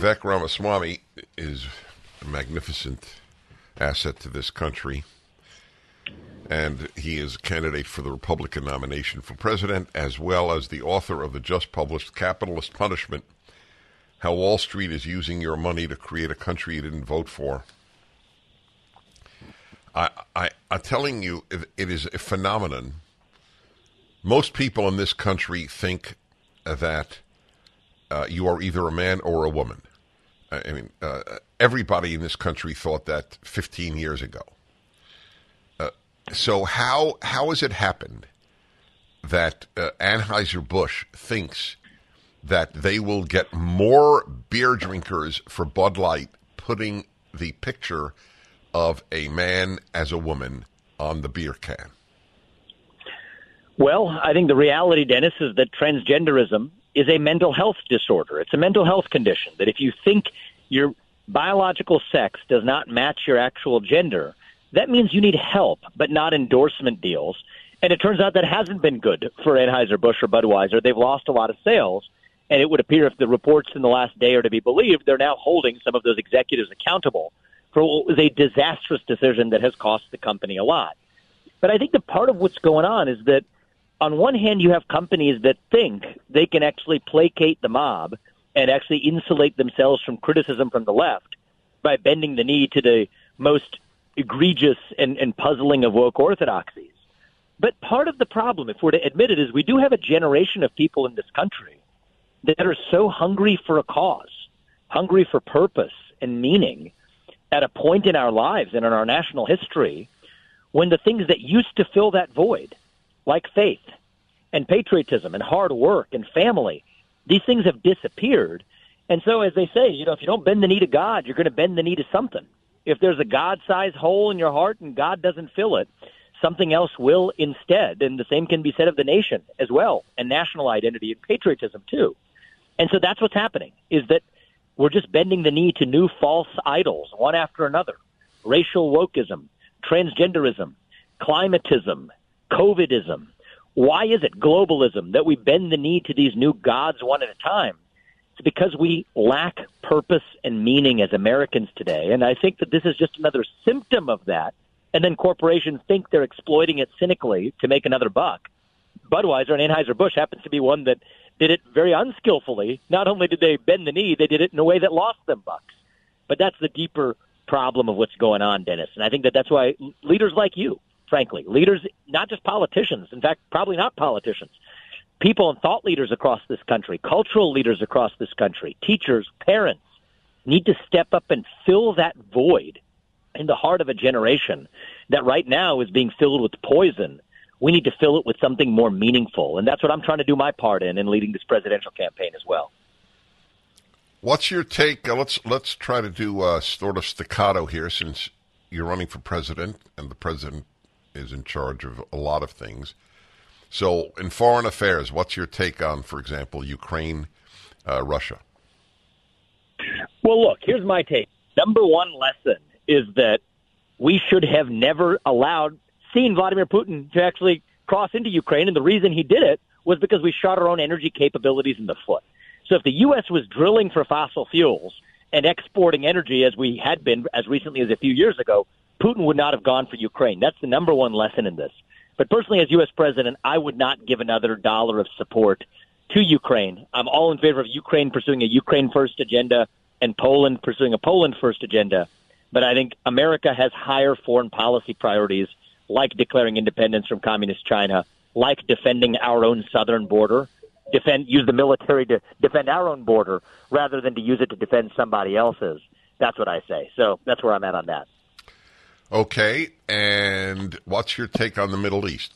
[SPEAKER 1] Vivek Ramaswamy is a magnificent asset to this country. And he is a candidate for the Republican nomination for president, as well as the author of the just published Capitalist Punishment How Wall Street is Using Your Money to Create a Country You Didn't Vote For. I, I, I'm telling you, it is a phenomenon most people in this country think that uh, you are either a man or a woman. I mean, uh, everybody in this country thought that 15 years ago. Uh, so how how has it happened that uh, Anheuser Busch thinks that they will get more beer drinkers for Bud Light putting the picture of a man as a woman on the beer can?
[SPEAKER 6] Well, I think the reality, Dennis, is that transgenderism is a mental health disorder. It's a mental health condition that if you think your biological sex does not match your actual gender, that means you need help, but not endorsement deals. And it turns out that hasn't been good for Anheuser-Busch or Budweiser. They've lost a lot of sales. And it would appear if the reports in the last day are to be believed, they're now holding some of those executives accountable for what was a disastrous decision that has cost the company a lot. But I think the part of what's going on is that – on one hand, you have companies that think they can actually placate the mob and actually insulate themselves from criticism from the left by bending the knee to the most egregious and, and puzzling of woke orthodoxies. But part of the problem, if we're to admit it, is we do have a generation of people in this country that are so hungry for a cause, hungry for purpose and meaning at a point in our lives and in our national history when the things that used to fill that void, like faith and patriotism and hard work and family. These things have disappeared. And so, as they say, you know, if you don't bend the knee to God, you're going to bend the knee to something. If there's a God sized hole in your heart and God doesn't fill it, something else will instead. And the same can be said of the nation as well, and national identity and patriotism too. And so that's what's happening is that we're just bending the knee to new false idols, one after another. Racial wokeism, transgenderism, climatism, COVIDism, why is it globalism that we bend the knee to these new gods one at a time? It's because we lack purpose and meaning as Americans today. And I think that this is just another symptom of that. And then corporations think they're exploiting it cynically to make another buck. Budweiser and Anheuser-Busch happens to be one that did it very unskillfully. Not only did they bend the knee, they did it in a way that lost them bucks. But that's the deeper problem of what's going on, Dennis. And I think that that's why leaders like you frankly. Leaders, not just politicians, in fact, probably not politicians, people and thought leaders across this country, cultural leaders across this country, teachers, parents need to step up and fill that void in the heart of a generation that right now is being filled with poison. We need to fill it with something more meaningful. And that's what I'm trying to do my part in in leading this presidential campaign as well.
[SPEAKER 1] What's your take? Uh, let's let's try to do uh, sort of staccato here, since you're running for president, and the president is in charge of a lot of things. So, in foreign affairs, what's your take on, for example, Ukraine, uh, Russia?
[SPEAKER 6] Well, look, here's my take. Number one lesson is that we should have never allowed seen Vladimir Putin to actually cross into Ukraine, and the reason he did it was because we shot our own energy capabilities in the foot. So, if the U.S. was drilling for fossil fuels and exporting energy as we had been as recently as a few years ago, Putin would not have gone for Ukraine. That's the number one lesson in this. But personally, as U.S. president, I would not give another dollar of support to Ukraine. I'm all in favor of Ukraine pursuing a Ukraine first agenda and Poland pursuing a Poland first agenda. But I think America has higher foreign policy priorities, like declaring independence from communist China, like defending our own southern border, defend use the military to defend our own border rather than to use it to defend somebody else's. That's what I say. So that's where I'm at on that.
[SPEAKER 1] Okay, and what's your take on the Middle East?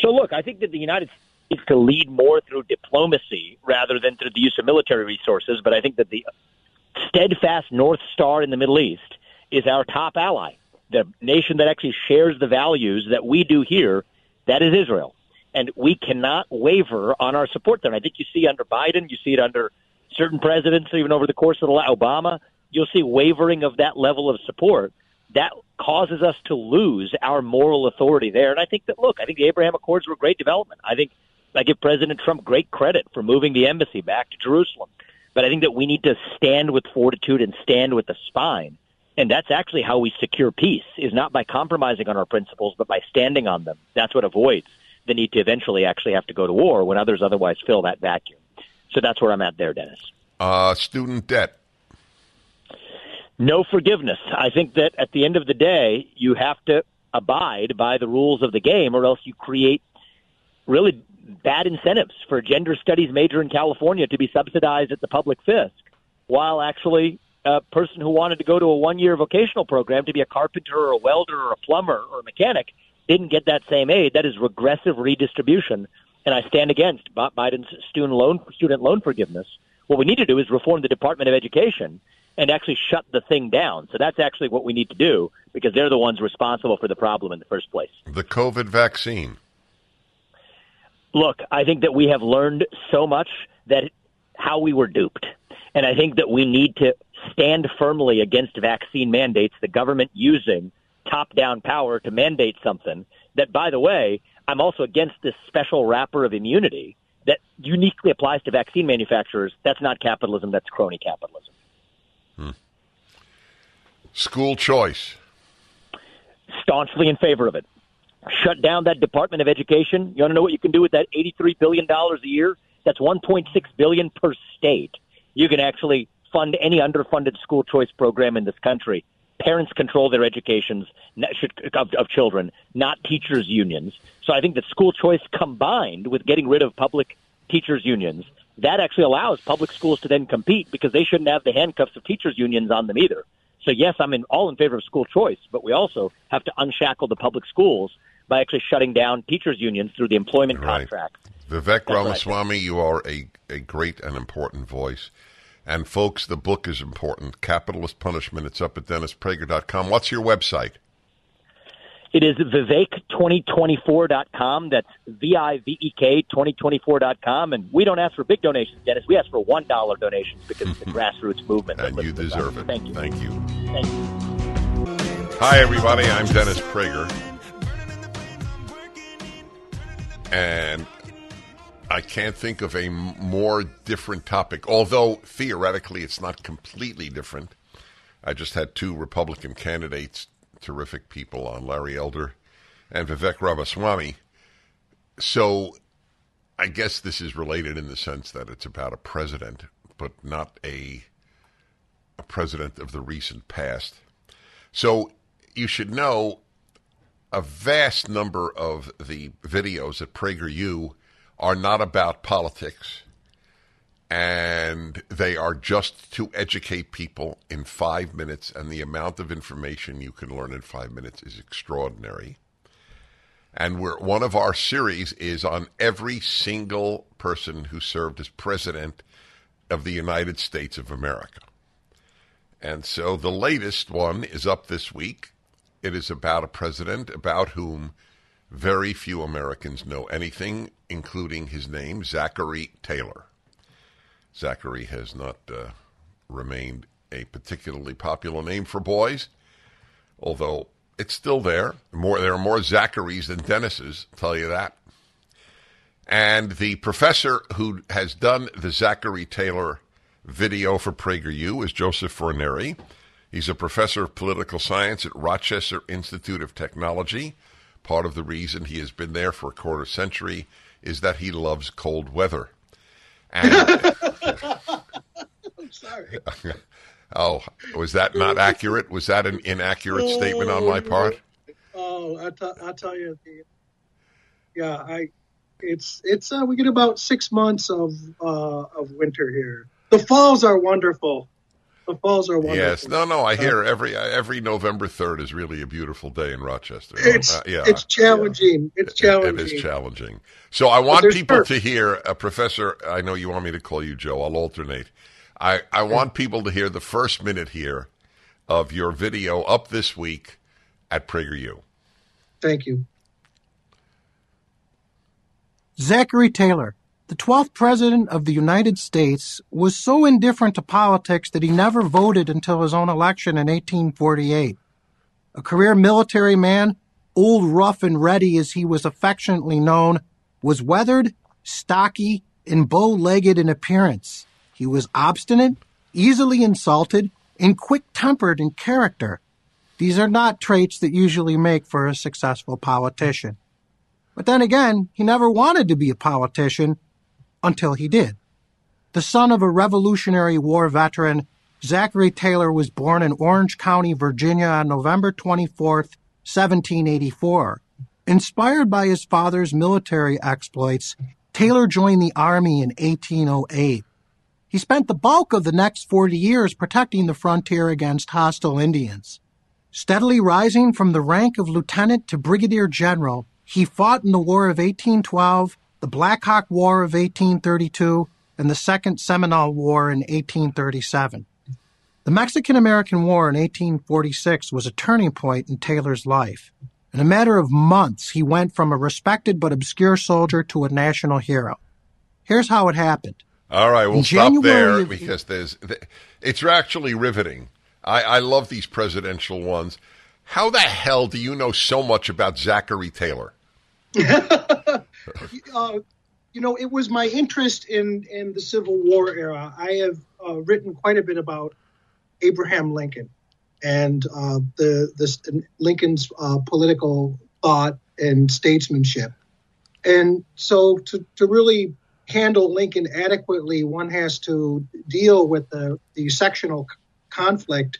[SPEAKER 6] So, look, I think that the United States needs to lead more through diplomacy rather than through the use of military resources. But I think that the steadfast North Star in the Middle East is our top ally. The nation that actually shares the values that we do here, that is Israel. And we cannot waver on our support there. And I think you see under Biden, you see it under certain presidents, even over the course of the Obama, you'll see wavering of that level of support. That causes us to lose our moral authority there. And I think that, look, I think the Abraham Accords were a great development. I think I give President Trump great credit for moving the embassy back to Jerusalem. But I think that we need to stand with fortitude and stand with the spine. And that's actually how we secure peace, is not by compromising on our principles, but by standing on them. That's what avoids the need to eventually actually have to go to war when others otherwise fill that vacuum. So that's where I'm at there, Dennis.
[SPEAKER 1] Uh, student debt.
[SPEAKER 6] No forgiveness. I think that at the end of the day, you have to abide by the rules of the game, or else you create really bad incentives for a gender studies major in California to be subsidized at the public fisc, while actually a person who wanted to go to a one year vocational program to be a carpenter or a welder or a plumber or a mechanic didn't get that same aid. That is regressive redistribution, and I stand against Biden's student loan student loan forgiveness. What we need to do is reform the Department of Education and actually shut the thing down. So that's actually what we need to do because they're the ones responsible for the problem in the first place.
[SPEAKER 1] The COVID vaccine.
[SPEAKER 6] Look, I think that we have learned so much that how we were duped. And I think that we need to stand firmly against vaccine mandates, the government using top down power to mandate something that, by the way, I'm also against this special wrapper of immunity that uniquely applies to vaccine manufacturers. That's not capitalism, that's crony capitalism.
[SPEAKER 1] Hmm. School choice.
[SPEAKER 6] Staunchly in favor of it. Shut down that Department of Education. You want to know what you can do with that $83 billion a year? That's 1.6 billion per state. You can actually fund any underfunded school choice program in this country. Parents control their educations of, of children, not teachers' unions. So I think that school choice combined with getting rid of public teachers' unions that actually allows public schools to then compete because they shouldn't have the handcuffs of teachers unions on them either. So yes, I'm in, all in favor of school choice, but we also have to unshackle the public schools by actually shutting down teachers unions through the employment
[SPEAKER 1] right.
[SPEAKER 6] contract.
[SPEAKER 1] Vivek Ramaswamy, you are a, a great and important voice. And folks, the book is important. Capitalist Punishment. It's up at DennisPrager.com. What's your website?
[SPEAKER 6] It is Vivek2024.com. That's V I V E K 2024.com. And we don't ask for big donations, Dennis. We ask for $1 donations because it's a grassroots movement.
[SPEAKER 1] and you deserve it.
[SPEAKER 6] Thank you.
[SPEAKER 1] Thank you.
[SPEAKER 6] Thank you.
[SPEAKER 1] Hi, everybody. I'm Dennis Prager. And I can't think of a more different topic, although theoretically it's not completely different. I just had two Republican candidates terrific people on Larry Elder and Vivek Ramaswamy. So I guess this is related in the sense that it's about a president, but not a a president of the recent past. So you should know a vast number of the videos at PragerU are not about politics and they are just to educate people in five minutes, and the amount of information you can learn in five minutes is extraordinary. And we're, one of our series is on every single person who served as president of the United States of America. And so the latest one is up this week. It is about a president about whom very few Americans know anything, including his name, Zachary Taylor. Zachary has not uh, remained a particularly popular name for boys, although it's still there. More, there are more Zacharys than Dennises, I'll tell you that. And the professor who has done the Zachary Taylor video for PragerU is Joseph Fornieri. He's a professor of political science at Rochester Institute of Technology. Part of the reason he has been there for a quarter century is that he loves cold weather. And
[SPEAKER 7] I'm sorry.
[SPEAKER 1] oh, was that not accurate? Was that an inaccurate oh, statement on my part?
[SPEAKER 7] Oh, I, t- I tell you, yeah, I it's it's uh, we get about six months of uh, of winter here. The falls are wonderful. The falls are wonderful.
[SPEAKER 1] Yes, no, no. I hear every every November third is really a beautiful day in Rochester.
[SPEAKER 7] It's
[SPEAKER 1] Uh, yeah,
[SPEAKER 7] it's challenging. It's challenging.
[SPEAKER 1] It is challenging. So I want people
[SPEAKER 7] perks.
[SPEAKER 1] to hear, uh, Professor. I know you want me to call you Joe. I'll alternate. I I want people to hear the first minute here of your video up this week at PragerU.
[SPEAKER 7] Thank you.
[SPEAKER 8] Zachary Taylor, the 12th President of the United States, was so indifferent to politics that he never voted until his own election in 1848. A career military man, old, rough, and ready as he was affectionately known, was weathered, stocky, and bow legged in appearance. He was obstinate, easily insulted, and quick tempered in character. These are not traits that usually make for a successful politician. But then again, he never wanted to be a politician until he did. The son of a Revolutionary War veteran, Zachary Taylor was born in Orange County, Virginia on November 24, 1784. Inspired by his father's military exploits, Taylor joined the Army in 1808. He spent the bulk of the next 40 years protecting the frontier against hostile Indians. Steadily rising from the rank of lieutenant to brigadier general, he fought in the War of 1812, the Black Hawk War of 1832, and the Second Seminole War in 1837. The Mexican American War in 1846 was a turning point in Taylor's life. In a matter of months, he went from a respected but obscure soldier to a national hero. Here's how it happened.
[SPEAKER 1] All right, we'll
[SPEAKER 8] In
[SPEAKER 1] stop there because there's it's actually riveting. I, I love these presidential ones. How the hell do you know so much about Zachary Taylor?
[SPEAKER 7] uh, you know, it was my interest in in the Civil War era. I have uh, written quite a bit about Abraham Lincoln and uh, the the Lincoln's uh, political thought and statesmanship. And so, to to really handle Lincoln adequately, one has to deal with the the sectional conflict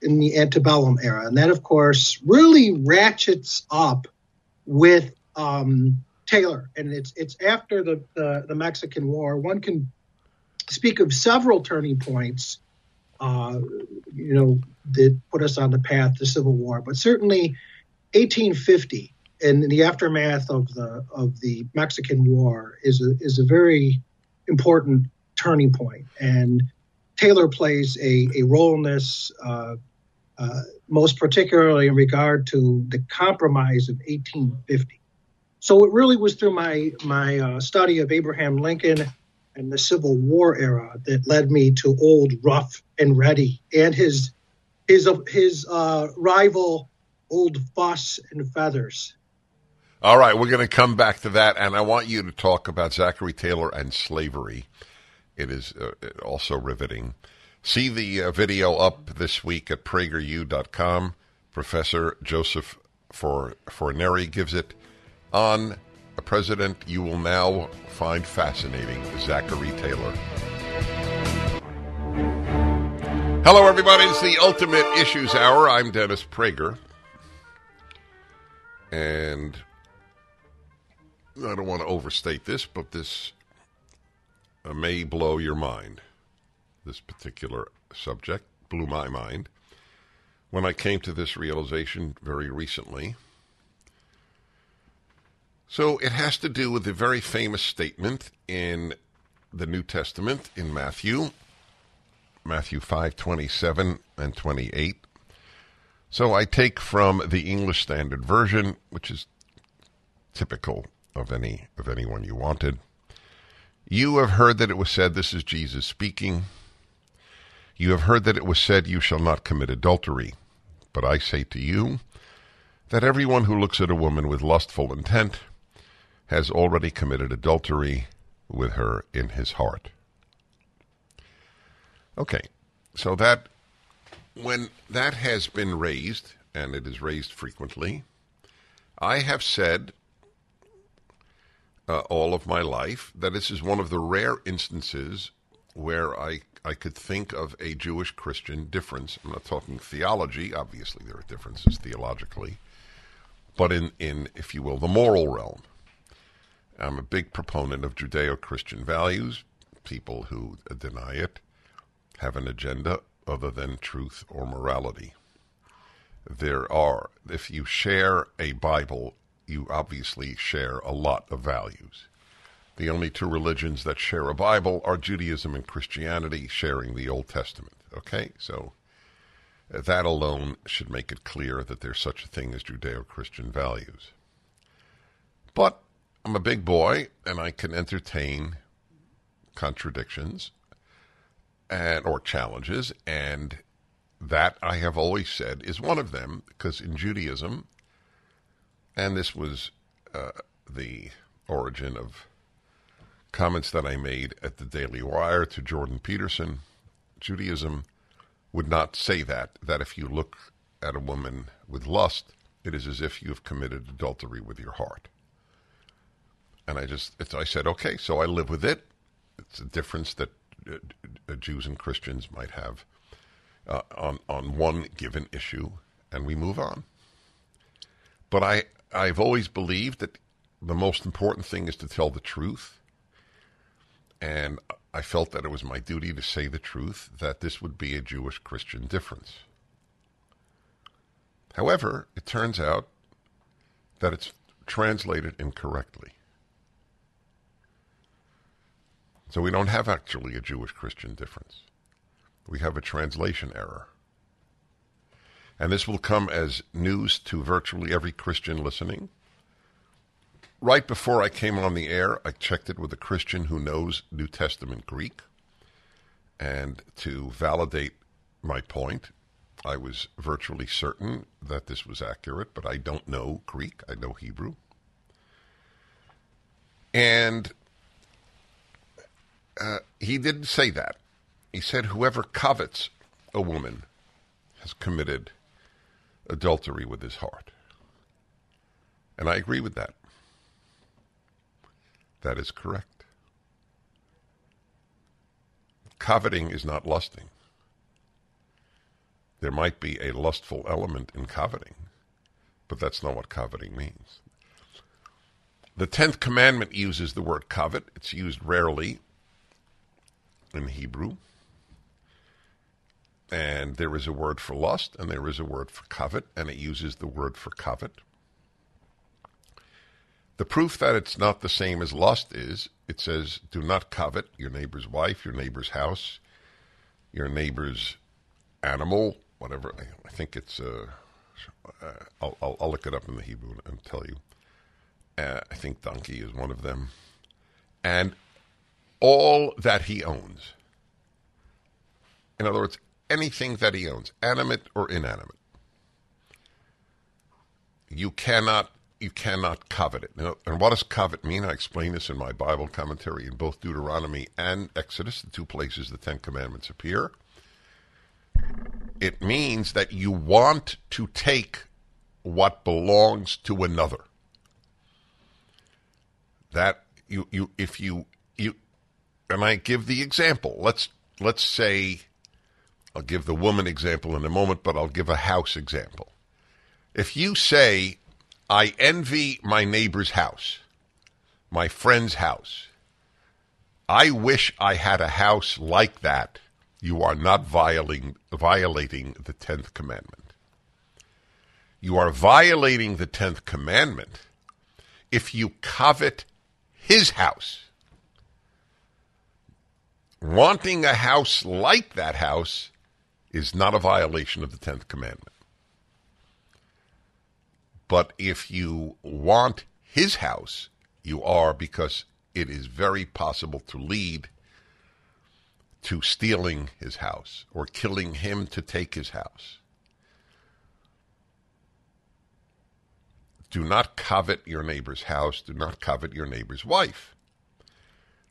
[SPEAKER 7] in the antebellum era, and that, of course, really ratchets up with um, Taylor, and it's it's after the, the the Mexican War. One can speak of several turning points, uh, you know, that put us on the path to Civil War, but certainly 1850 and the aftermath of the of the Mexican War is a is a very important turning point, and Taylor plays a, a role in this. Uh, uh, most particularly in regard to the compromise of 1850. So it really was through my my uh, study of Abraham Lincoln and the Civil War era that led me to Old Rough and Ready and his his his uh, rival Old Fuss and Feathers.
[SPEAKER 1] All right, we're going to come back to that, and I want you to talk about Zachary Taylor and slavery. It is uh, also riveting. See the uh, video up this week at prageru.com. Professor Joseph For- Fornieri gives it on a president you will now find fascinating, Zachary Taylor. Hello, everybody. It's the Ultimate Issues Hour. I'm Dennis Prager. And I don't want to overstate this, but this uh, may blow your mind. This particular subject blew my mind when I came to this realization very recently. So it has to do with a very famous statement in the New Testament in Matthew, Matthew 5:27 and 28. So I take from the English Standard Version, which is typical of any of anyone you wanted. You have heard that it was said, this is Jesus speaking. You have heard that it was said, You shall not commit adultery. But I say to you that everyone who looks at a woman with lustful intent has already committed adultery with her in his heart. Okay, so that when that has been raised, and it is raised frequently, I have said uh, all of my life that this is one of the rare instances where I I could think of a Jewish Christian difference. I'm not talking theology. Obviously, there are differences theologically, but in in if you will, the moral realm. I'm a big proponent of Judeo Christian values. People who deny it have an agenda other than truth or morality. There are, if you share a Bible, you obviously share a lot of values. The only two religions that share a Bible are Judaism and Christianity, sharing the Old Testament. Okay? So uh, that alone should make it clear that there's such a thing as Judeo Christian values. But I'm a big boy and I can entertain contradictions and or challenges and that I have always said is one of them because in Judaism and this was uh, the origin of comments that I made at the Daily Wire to Jordan Peterson Judaism would not say that that if you look at a woman with lust it is as if you have committed adultery with your heart and I just I said okay so I live with it it's a difference that uh, uh, Jews and Christians might have uh, on on one given issue, and we move on. But I I've always believed that the most important thing is to tell the truth, and I felt that it was my duty to say the truth that this would be a Jewish Christian difference. However, it turns out that it's translated incorrectly. So we don't have actually a Jewish Christian difference. We have a translation error. And this will come as news to virtually every Christian listening. Right before I came on the air, I checked it with a Christian who knows New Testament Greek. And to validate my point, I was virtually certain that this was accurate, but I don't know Greek. I know Hebrew. And uh, he didn't say that. He said, whoever covets a woman has committed adultery with his heart. And I agree with that. That is correct. Coveting is not lusting. There might be a lustful element in coveting, but that's not what coveting means. The tenth commandment uses the word covet. It's used rarely in Hebrew. And there is a word for lust, and there is a word for covet, and it uses the word for covet. The proof that it's not the same as lust is it says, do not covet your neighbor's wife, your neighbor's house, your neighbor's animal, whatever. I think it's, uh, uh, I'll, I'll, I'll, look it up in the Hebrew and tell you. Uh, I think donkey is one of them. And all that he owns. In other words, anything that he owns, animate or inanimate. You cannot you cannot covet it. And what does covet mean? I explain this in my Bible commentary in both Deuteronomy and Exodus, the two places the Ten Commandments appear. It means that you want to take what belongs to another. That you you if you you I give the example. Let's let's say I'll give the woman example in a moment, but I'll give a house example. If you say, I envy my neighbor's house, my friend's house, I wish I had a house like that, you are not violating, violating the 10th commandment. You are violating the 10th commandment if you covet his house wanting a house like that house is not a violation of the 10th commandment. But if you want his house, you are because it is very possible to lead to stealing his house or killing him to take his house. Do not covet your neighbor's house. Do not covet your neighbor's wife.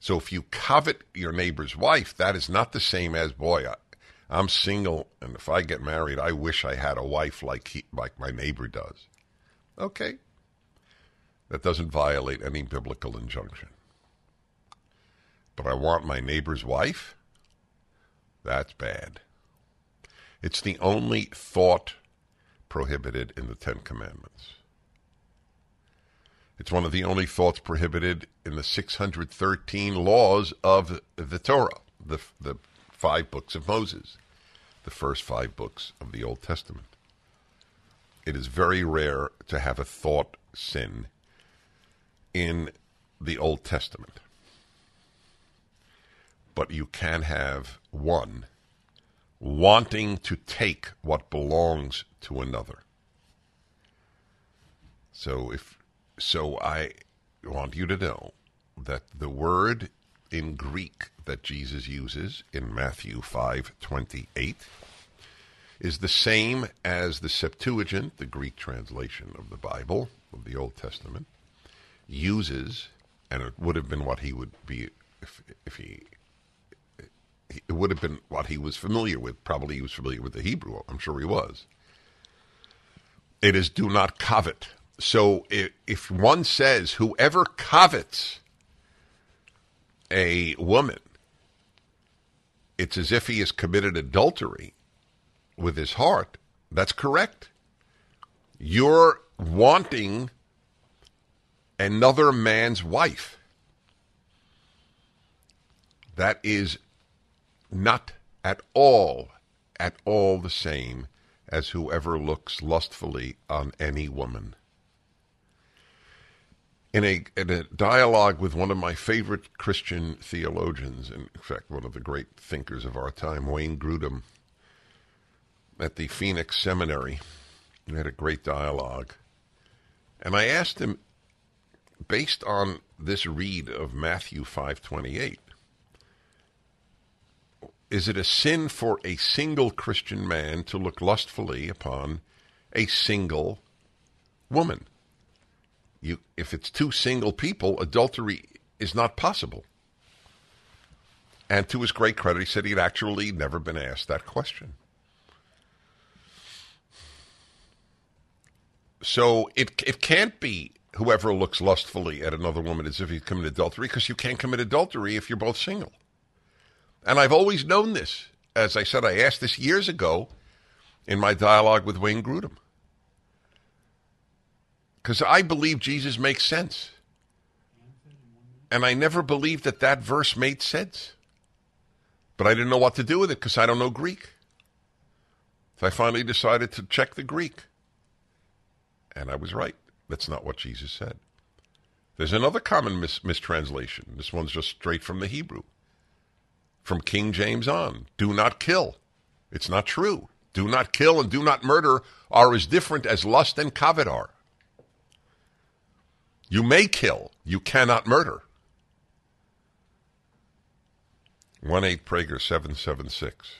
[SPEAKER 1] So if you covet your neighbor's wife, that is not the same as, boy, I, I'm single, and if I get married, I wish I had a wife like he, like my neighbor does. Okay, that doesn't violate any biblical injunction. But I want my neighbor's wife. That's bad. It's the only thought prohibited in the Ten Commandments. It's one of the only thoughts prohibited in the 613 laws of the Torah, the, the five books of Moses. the first five books of the Old Testament. It is very rare to have a thought sin in the Old Testament. But you can have one wanting to take what belongs to another. So if so I want you to know that the word in Greek that Jesus uses in Matthew 5:28 is the same as the Septuagint, the Greek translation of the Bible of the Old Testament, uses, and it would have been what he would be if, if he it would have been what he was familiar with. Probably he was familiar with the Hebrew. I'm sure he was. It is do not covet. So if, if one says, whoever covets a woman, it's as if he has committed adultery with his heart. That's correct. You're wanting another man's wife. That is not at all, at all the same as whoever looks lustfully on any woman. In a, in a dialogue with one of my favorite Christian theologians, in fact, one of the great thinkers of our time, Wayne Grudem, at the Phoenix Seminary, we had a great dialogue. And I asked him, based on this read of Matthew 528, is it a sin for a single Christian man to look lustfully upon a single woman? You, if it's two single people, adultery is not possible. And to his great credit, he said he'd actually never been asked that question. So it it can't be whoever looks lustfully at another woman as if he's committed adultery because you can't commit adultery if you're both single. And I've always known this. As I said, I asked this years ago in my dialogue with Wayne Grudem. Because I believe Jesus makes sense. And I never believed that that verse made sense. But I didn't know what to do with it because I don't know Greek. So I finally decided to check the Greek. And I was right. That's not what Jesus said. There's another common mis- mistranslation. This one's just straight from the Hebrew from King James on. Do not kill. It's not true. Do not kill and do not murder are as different as lust and covet are. You may kill, you cannot murder. 1 8 Prager 776.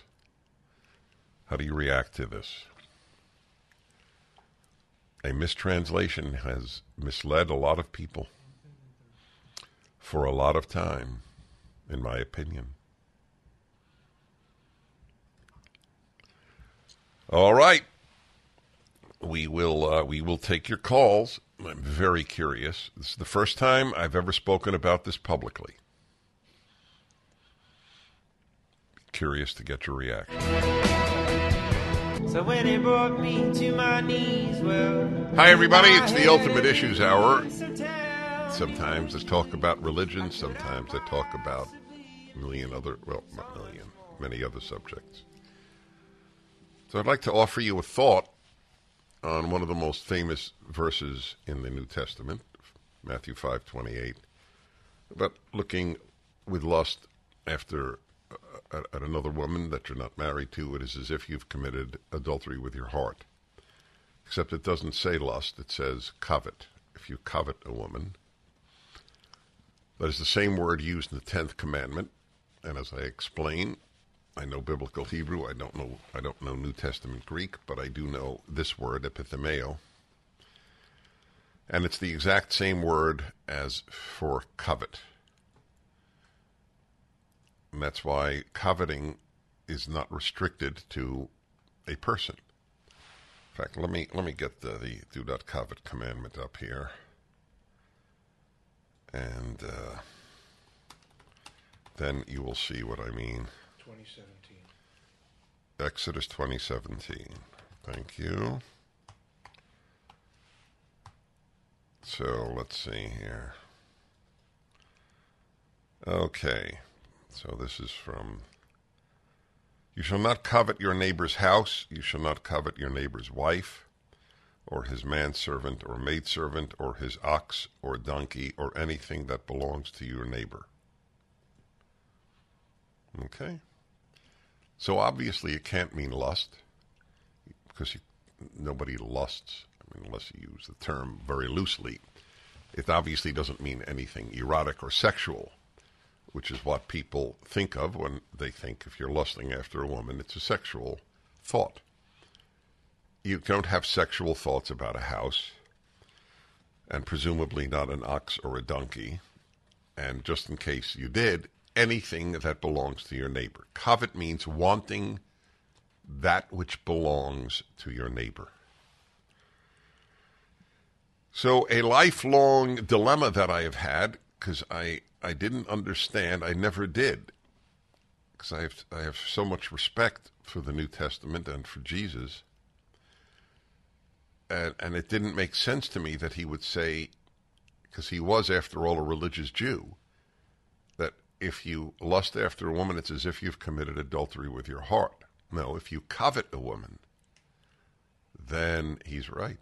[SPEAKER 1] How do you react to this? A mistranslation has misled a lot of people for a lot of time, in my opinion. All right. We will uh, we will take your calls. I'm very curious. This is the first time I've ever spoken about this publicly. Curious to get your reaction.
[SPEAKER 9] So when it brought me to my knees, well,
[SPEAKER 1] Hi everybody, it's the Ultimate Issues Hour. Sometimes I talk about religion, sometimes I talk about a million other well, not million, many other subjects. So I'd like to offer you a thought on one of the most famous verses in the New Testament, Matthew 5:28, about looking with lust after uh, at another woman that you're not married to. It is as if you've committed adultery with your heart. Except it doesn't say lust, it says covet. If you covet a woman, that is the same word used in the 10th commandment, and as I explain, I know biblical Hebrew. I don't know. I don't know New Testament Greek, but I do know this word epithemeo, and it's the exact same word as for covet. And that's why coveting is not restricted to a person. In fact, let me let me get the, the do not covet commandment up here, and uh, then you will see what I mean.
[SPEAKER 2] 2017.
[SPEAKER 1] Exodus 2017. Thank you. So let's see here. Okay. So this is from You shall not covet your neighbor's house. You shall not covet your neighbor's wife, or his manservant, or maidservant, or his ox, or donkey, or anything that belongs to your neighbor. Okay? So obviously it can't mean lust, because you, nobody lusts, I mean, unless you use the term very loosely. It obviously doesn't mean anything erotic or sexual which is what people think of when they think if you're lusting after a woman, it's a sexual thought. You don't have sexual thoughts about a house, and presumably not an ox or a donkey. And just in case you did, anything that belongs to your neighbor. Covet means wanting that which belongs to your neighbor. So, a lifelong dilemma that I have had, because I I didn't understand. I never did, because I have I have so much respect for the New Testament and for Jesus. And and it didn't make sense to me that he would say, because he was, after all, a religious Jew, if you lust after a woman, it's as if you've committed adultery with your heart. No, if you covet a woman, then he's right.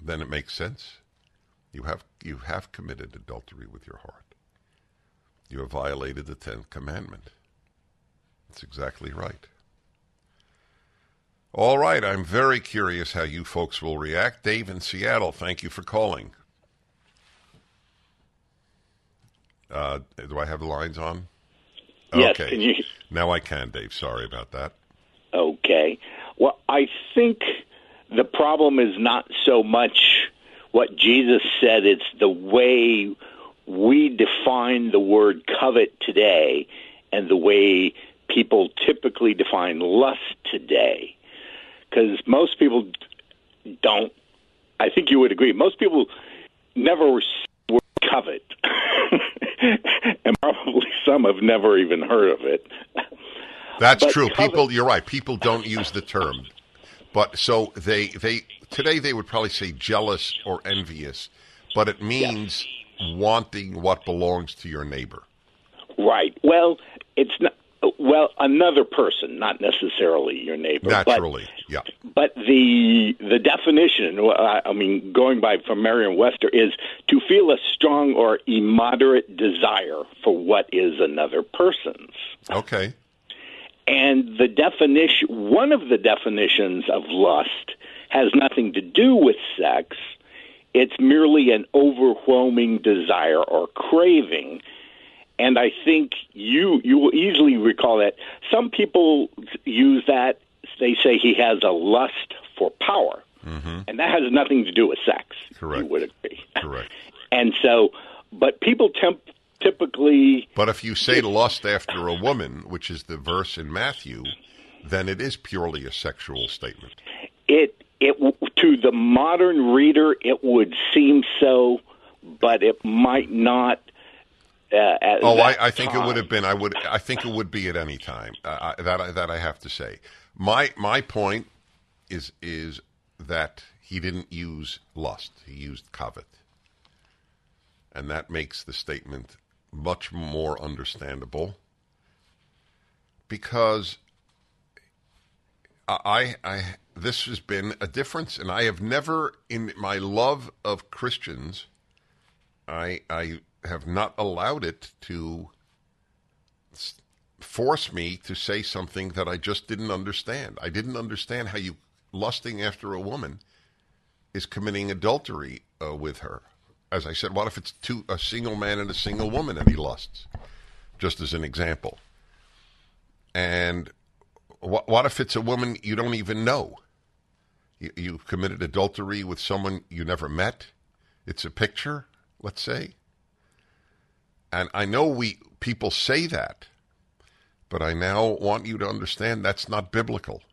[SPEAKER 1] Then it makes sense. You have you have committed adultery with your heart. You have violated the Tenth Commandment. That's exactly right. All right, I'm very curious how you folks will react. Dave in Seattle, thank you for calling. Uh, do I have the lines on?
[SPEAKER 10] Yes.
[SPEAKER 1] Okay.
[SPEAKER 10] You...
[SPEAKER 1] Now I can, Dave. Sorry about that.
[SPEAKER 10] Okay. Well, I think the problem is not so much what Jesus said, it's the way we define the word covet today and the way people typically define lust today. Because most people don't, I think you would agree, most people never were covet. and probably some have never even heard of it.
[SPEAKER 1] That's
[SPEAKER 10] But
[SPEAKER 1] true.
[SPEAKER 10] covet-
[SPEAKER 1] People, you're right. People don't use the term, but so they they today they would probably say jealous or envious, but it means wanting what belongs to your neighbor.
[SPEAKER 10] Right. Well, it's not. Well, another person, not necessarily your neighbor. but-
[SPEAKER 1] Naturally, yeah.
[SPEAKER 10] But the the definition, I I mean, going by from Merriam-Webster, is to feel a strong or immoderate desire for what is another person's.
[SPEAKER 1] Okay.
[SPEAKER 10] And the definition, one of the definitions of lust, has nothing to do with sex. It's merely an overwhelming desire or craving. And I think you you will easily recall that some people use that. They say he has a lust for power, mm-hmm. and that has nothing to do with sex.
[SPEAKER 1] Correct.
[SPEAKER 10] You would agree.
[SPEAKER 1] Correct.
[SPEAKER 10] And so, but people temp- typically
[SPEAKER 1] But if you say lust after a woman, which is the verse in Matthew, then it is purely a sexual statement.
[SPEAKER 10] it it to the modern reader it would seem so, but it might not. Uh, at
[SPEAKER 1] Oh,
[SPEAKER 10] that
[SPEAKER 1] I, I think it would have been. I would. I think it would be at any time. Uh, I- that I, that I have to say. My my point is is that he didn't use lust. He used covet, and that makes the statement much more understandable. Because I, I, this has been a difference, and I have never, in my love of Christians, I, I have not allowed it to force me to say something that I just didn't understand. I didn't understand how you lusting after a woman is committing adultery uh, with her. As I said, what if it's two a single man and a single woman and he lusts? Just as an example. And what, what if it's a woman you don't even know? You, you committed adultery with someone you never met. It's a picture, let's say. And I know we people say that, but I now want you to understand that's not biblical.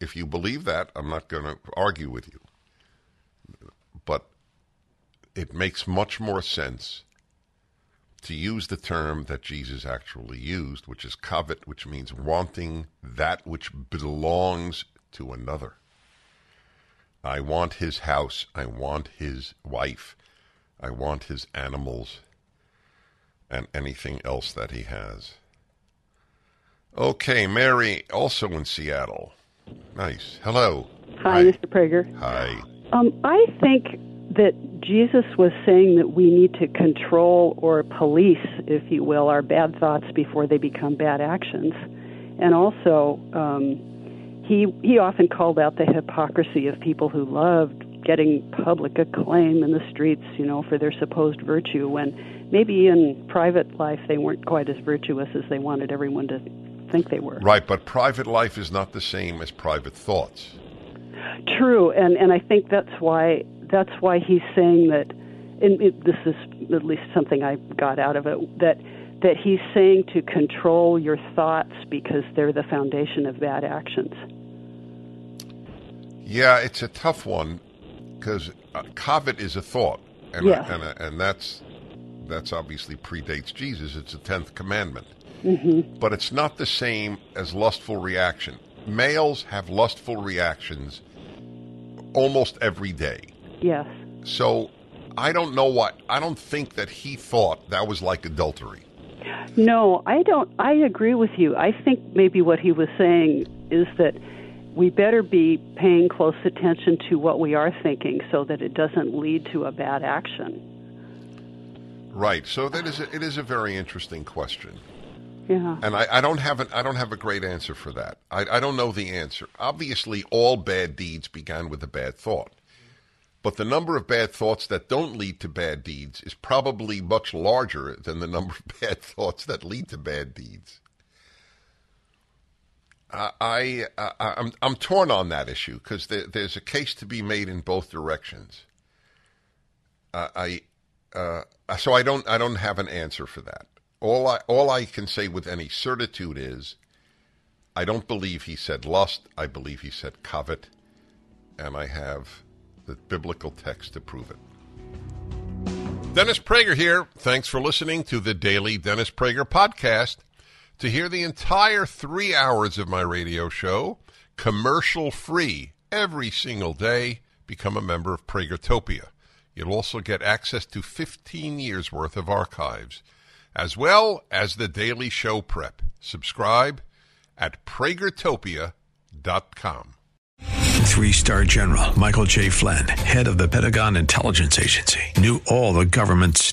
[SPEAKER 1] If you believe that, I'm not going to argue with you. But it makes much more sense to use the term that Jesus actually used, which is covet, which means wanting that which belongs to another. I want his house. I want his wife. I want his animals and anything else that he has. Okay, Mary, also in Seattle. Nice. Hello.
[SPEAKER 11] Hi, Mr. Prager.
[SPEAKER 1] Hi.
[SPEAKER 11] Um, I think that Jesus was saying that we need to control or police, if you will, our bad thoughts before they become bad actions. And also, um, he he often called out the hypocrisy of people who loved getting public acclaim in the streets, you know, for their supposed virtue when maybe in private life they weren't quite as virtuous as they wanted everyone to think they were.
[SPEAKER 1] Right, but private life is not the same as private thoughts.
[SPEAKER 11] True, and and I think that's why that's why he's saying that. And it, this is at least something I got out of it that that he's saying to control your thoughts because they're the foundation of bad actions.
[SPEAKER 1] Yeah, it's a tough one because uh, covet is a thought, and
[SPEAKER 11] Yeah.
[SPEAKER 1] and and that's that's obviously predates Jesus. It's the tenth commandment,
[SPEAKER 11] Mm-hmm.
[SPEAKER 1] but it's not the same as lustful reaction. Males have lustful reactions almost every day.
[SPEAKER 11] Yes.
[SPEAKER 1] So I don't know what I don't think that he thought that was like adultery.
[SPEAKER 11] No, I don't. I agree with you. I think maybe what he was saying is that we better be paying close attention to what we are thinking so that it doesn't lead to a bad action.
[SPEAKER 1] Right. So that is a, it is a very interesting question.
[SPEAKER 11] Yeah.
[SPEAKER 1] And I, I don't have an I don't have a great answer for that. I, I don't know the answer. Obviously, all bad deeds began with a bad thought, but the number of bad thoughts that don't lead to bad deeds is probably much larger than the number of bad thoughts that lead to bad deeds. I, I, I I'm I'm torn on that issue because there, there's a case to be made in both directions. Uh, I uh, so I don't I don't have an answer for that. All I all I can say with any certitude is I don't believe he said lust. I believe he said covet, and I have the biblical text to prove it. Dennis Prager here. Thanks for listening to the daily Dennis Prager podcast. To hear the entire three hours of my radio show, commercial free, every single day, become a member of Pragertopia. You'll also get access to 15 years worth of archives, as well as the daily show prep. Subscribe at pragertopia.com.
[SPEAKER 4] Three star general Michael T. Flynn, head of the Pentagon Intelligence Agency, knew all the government's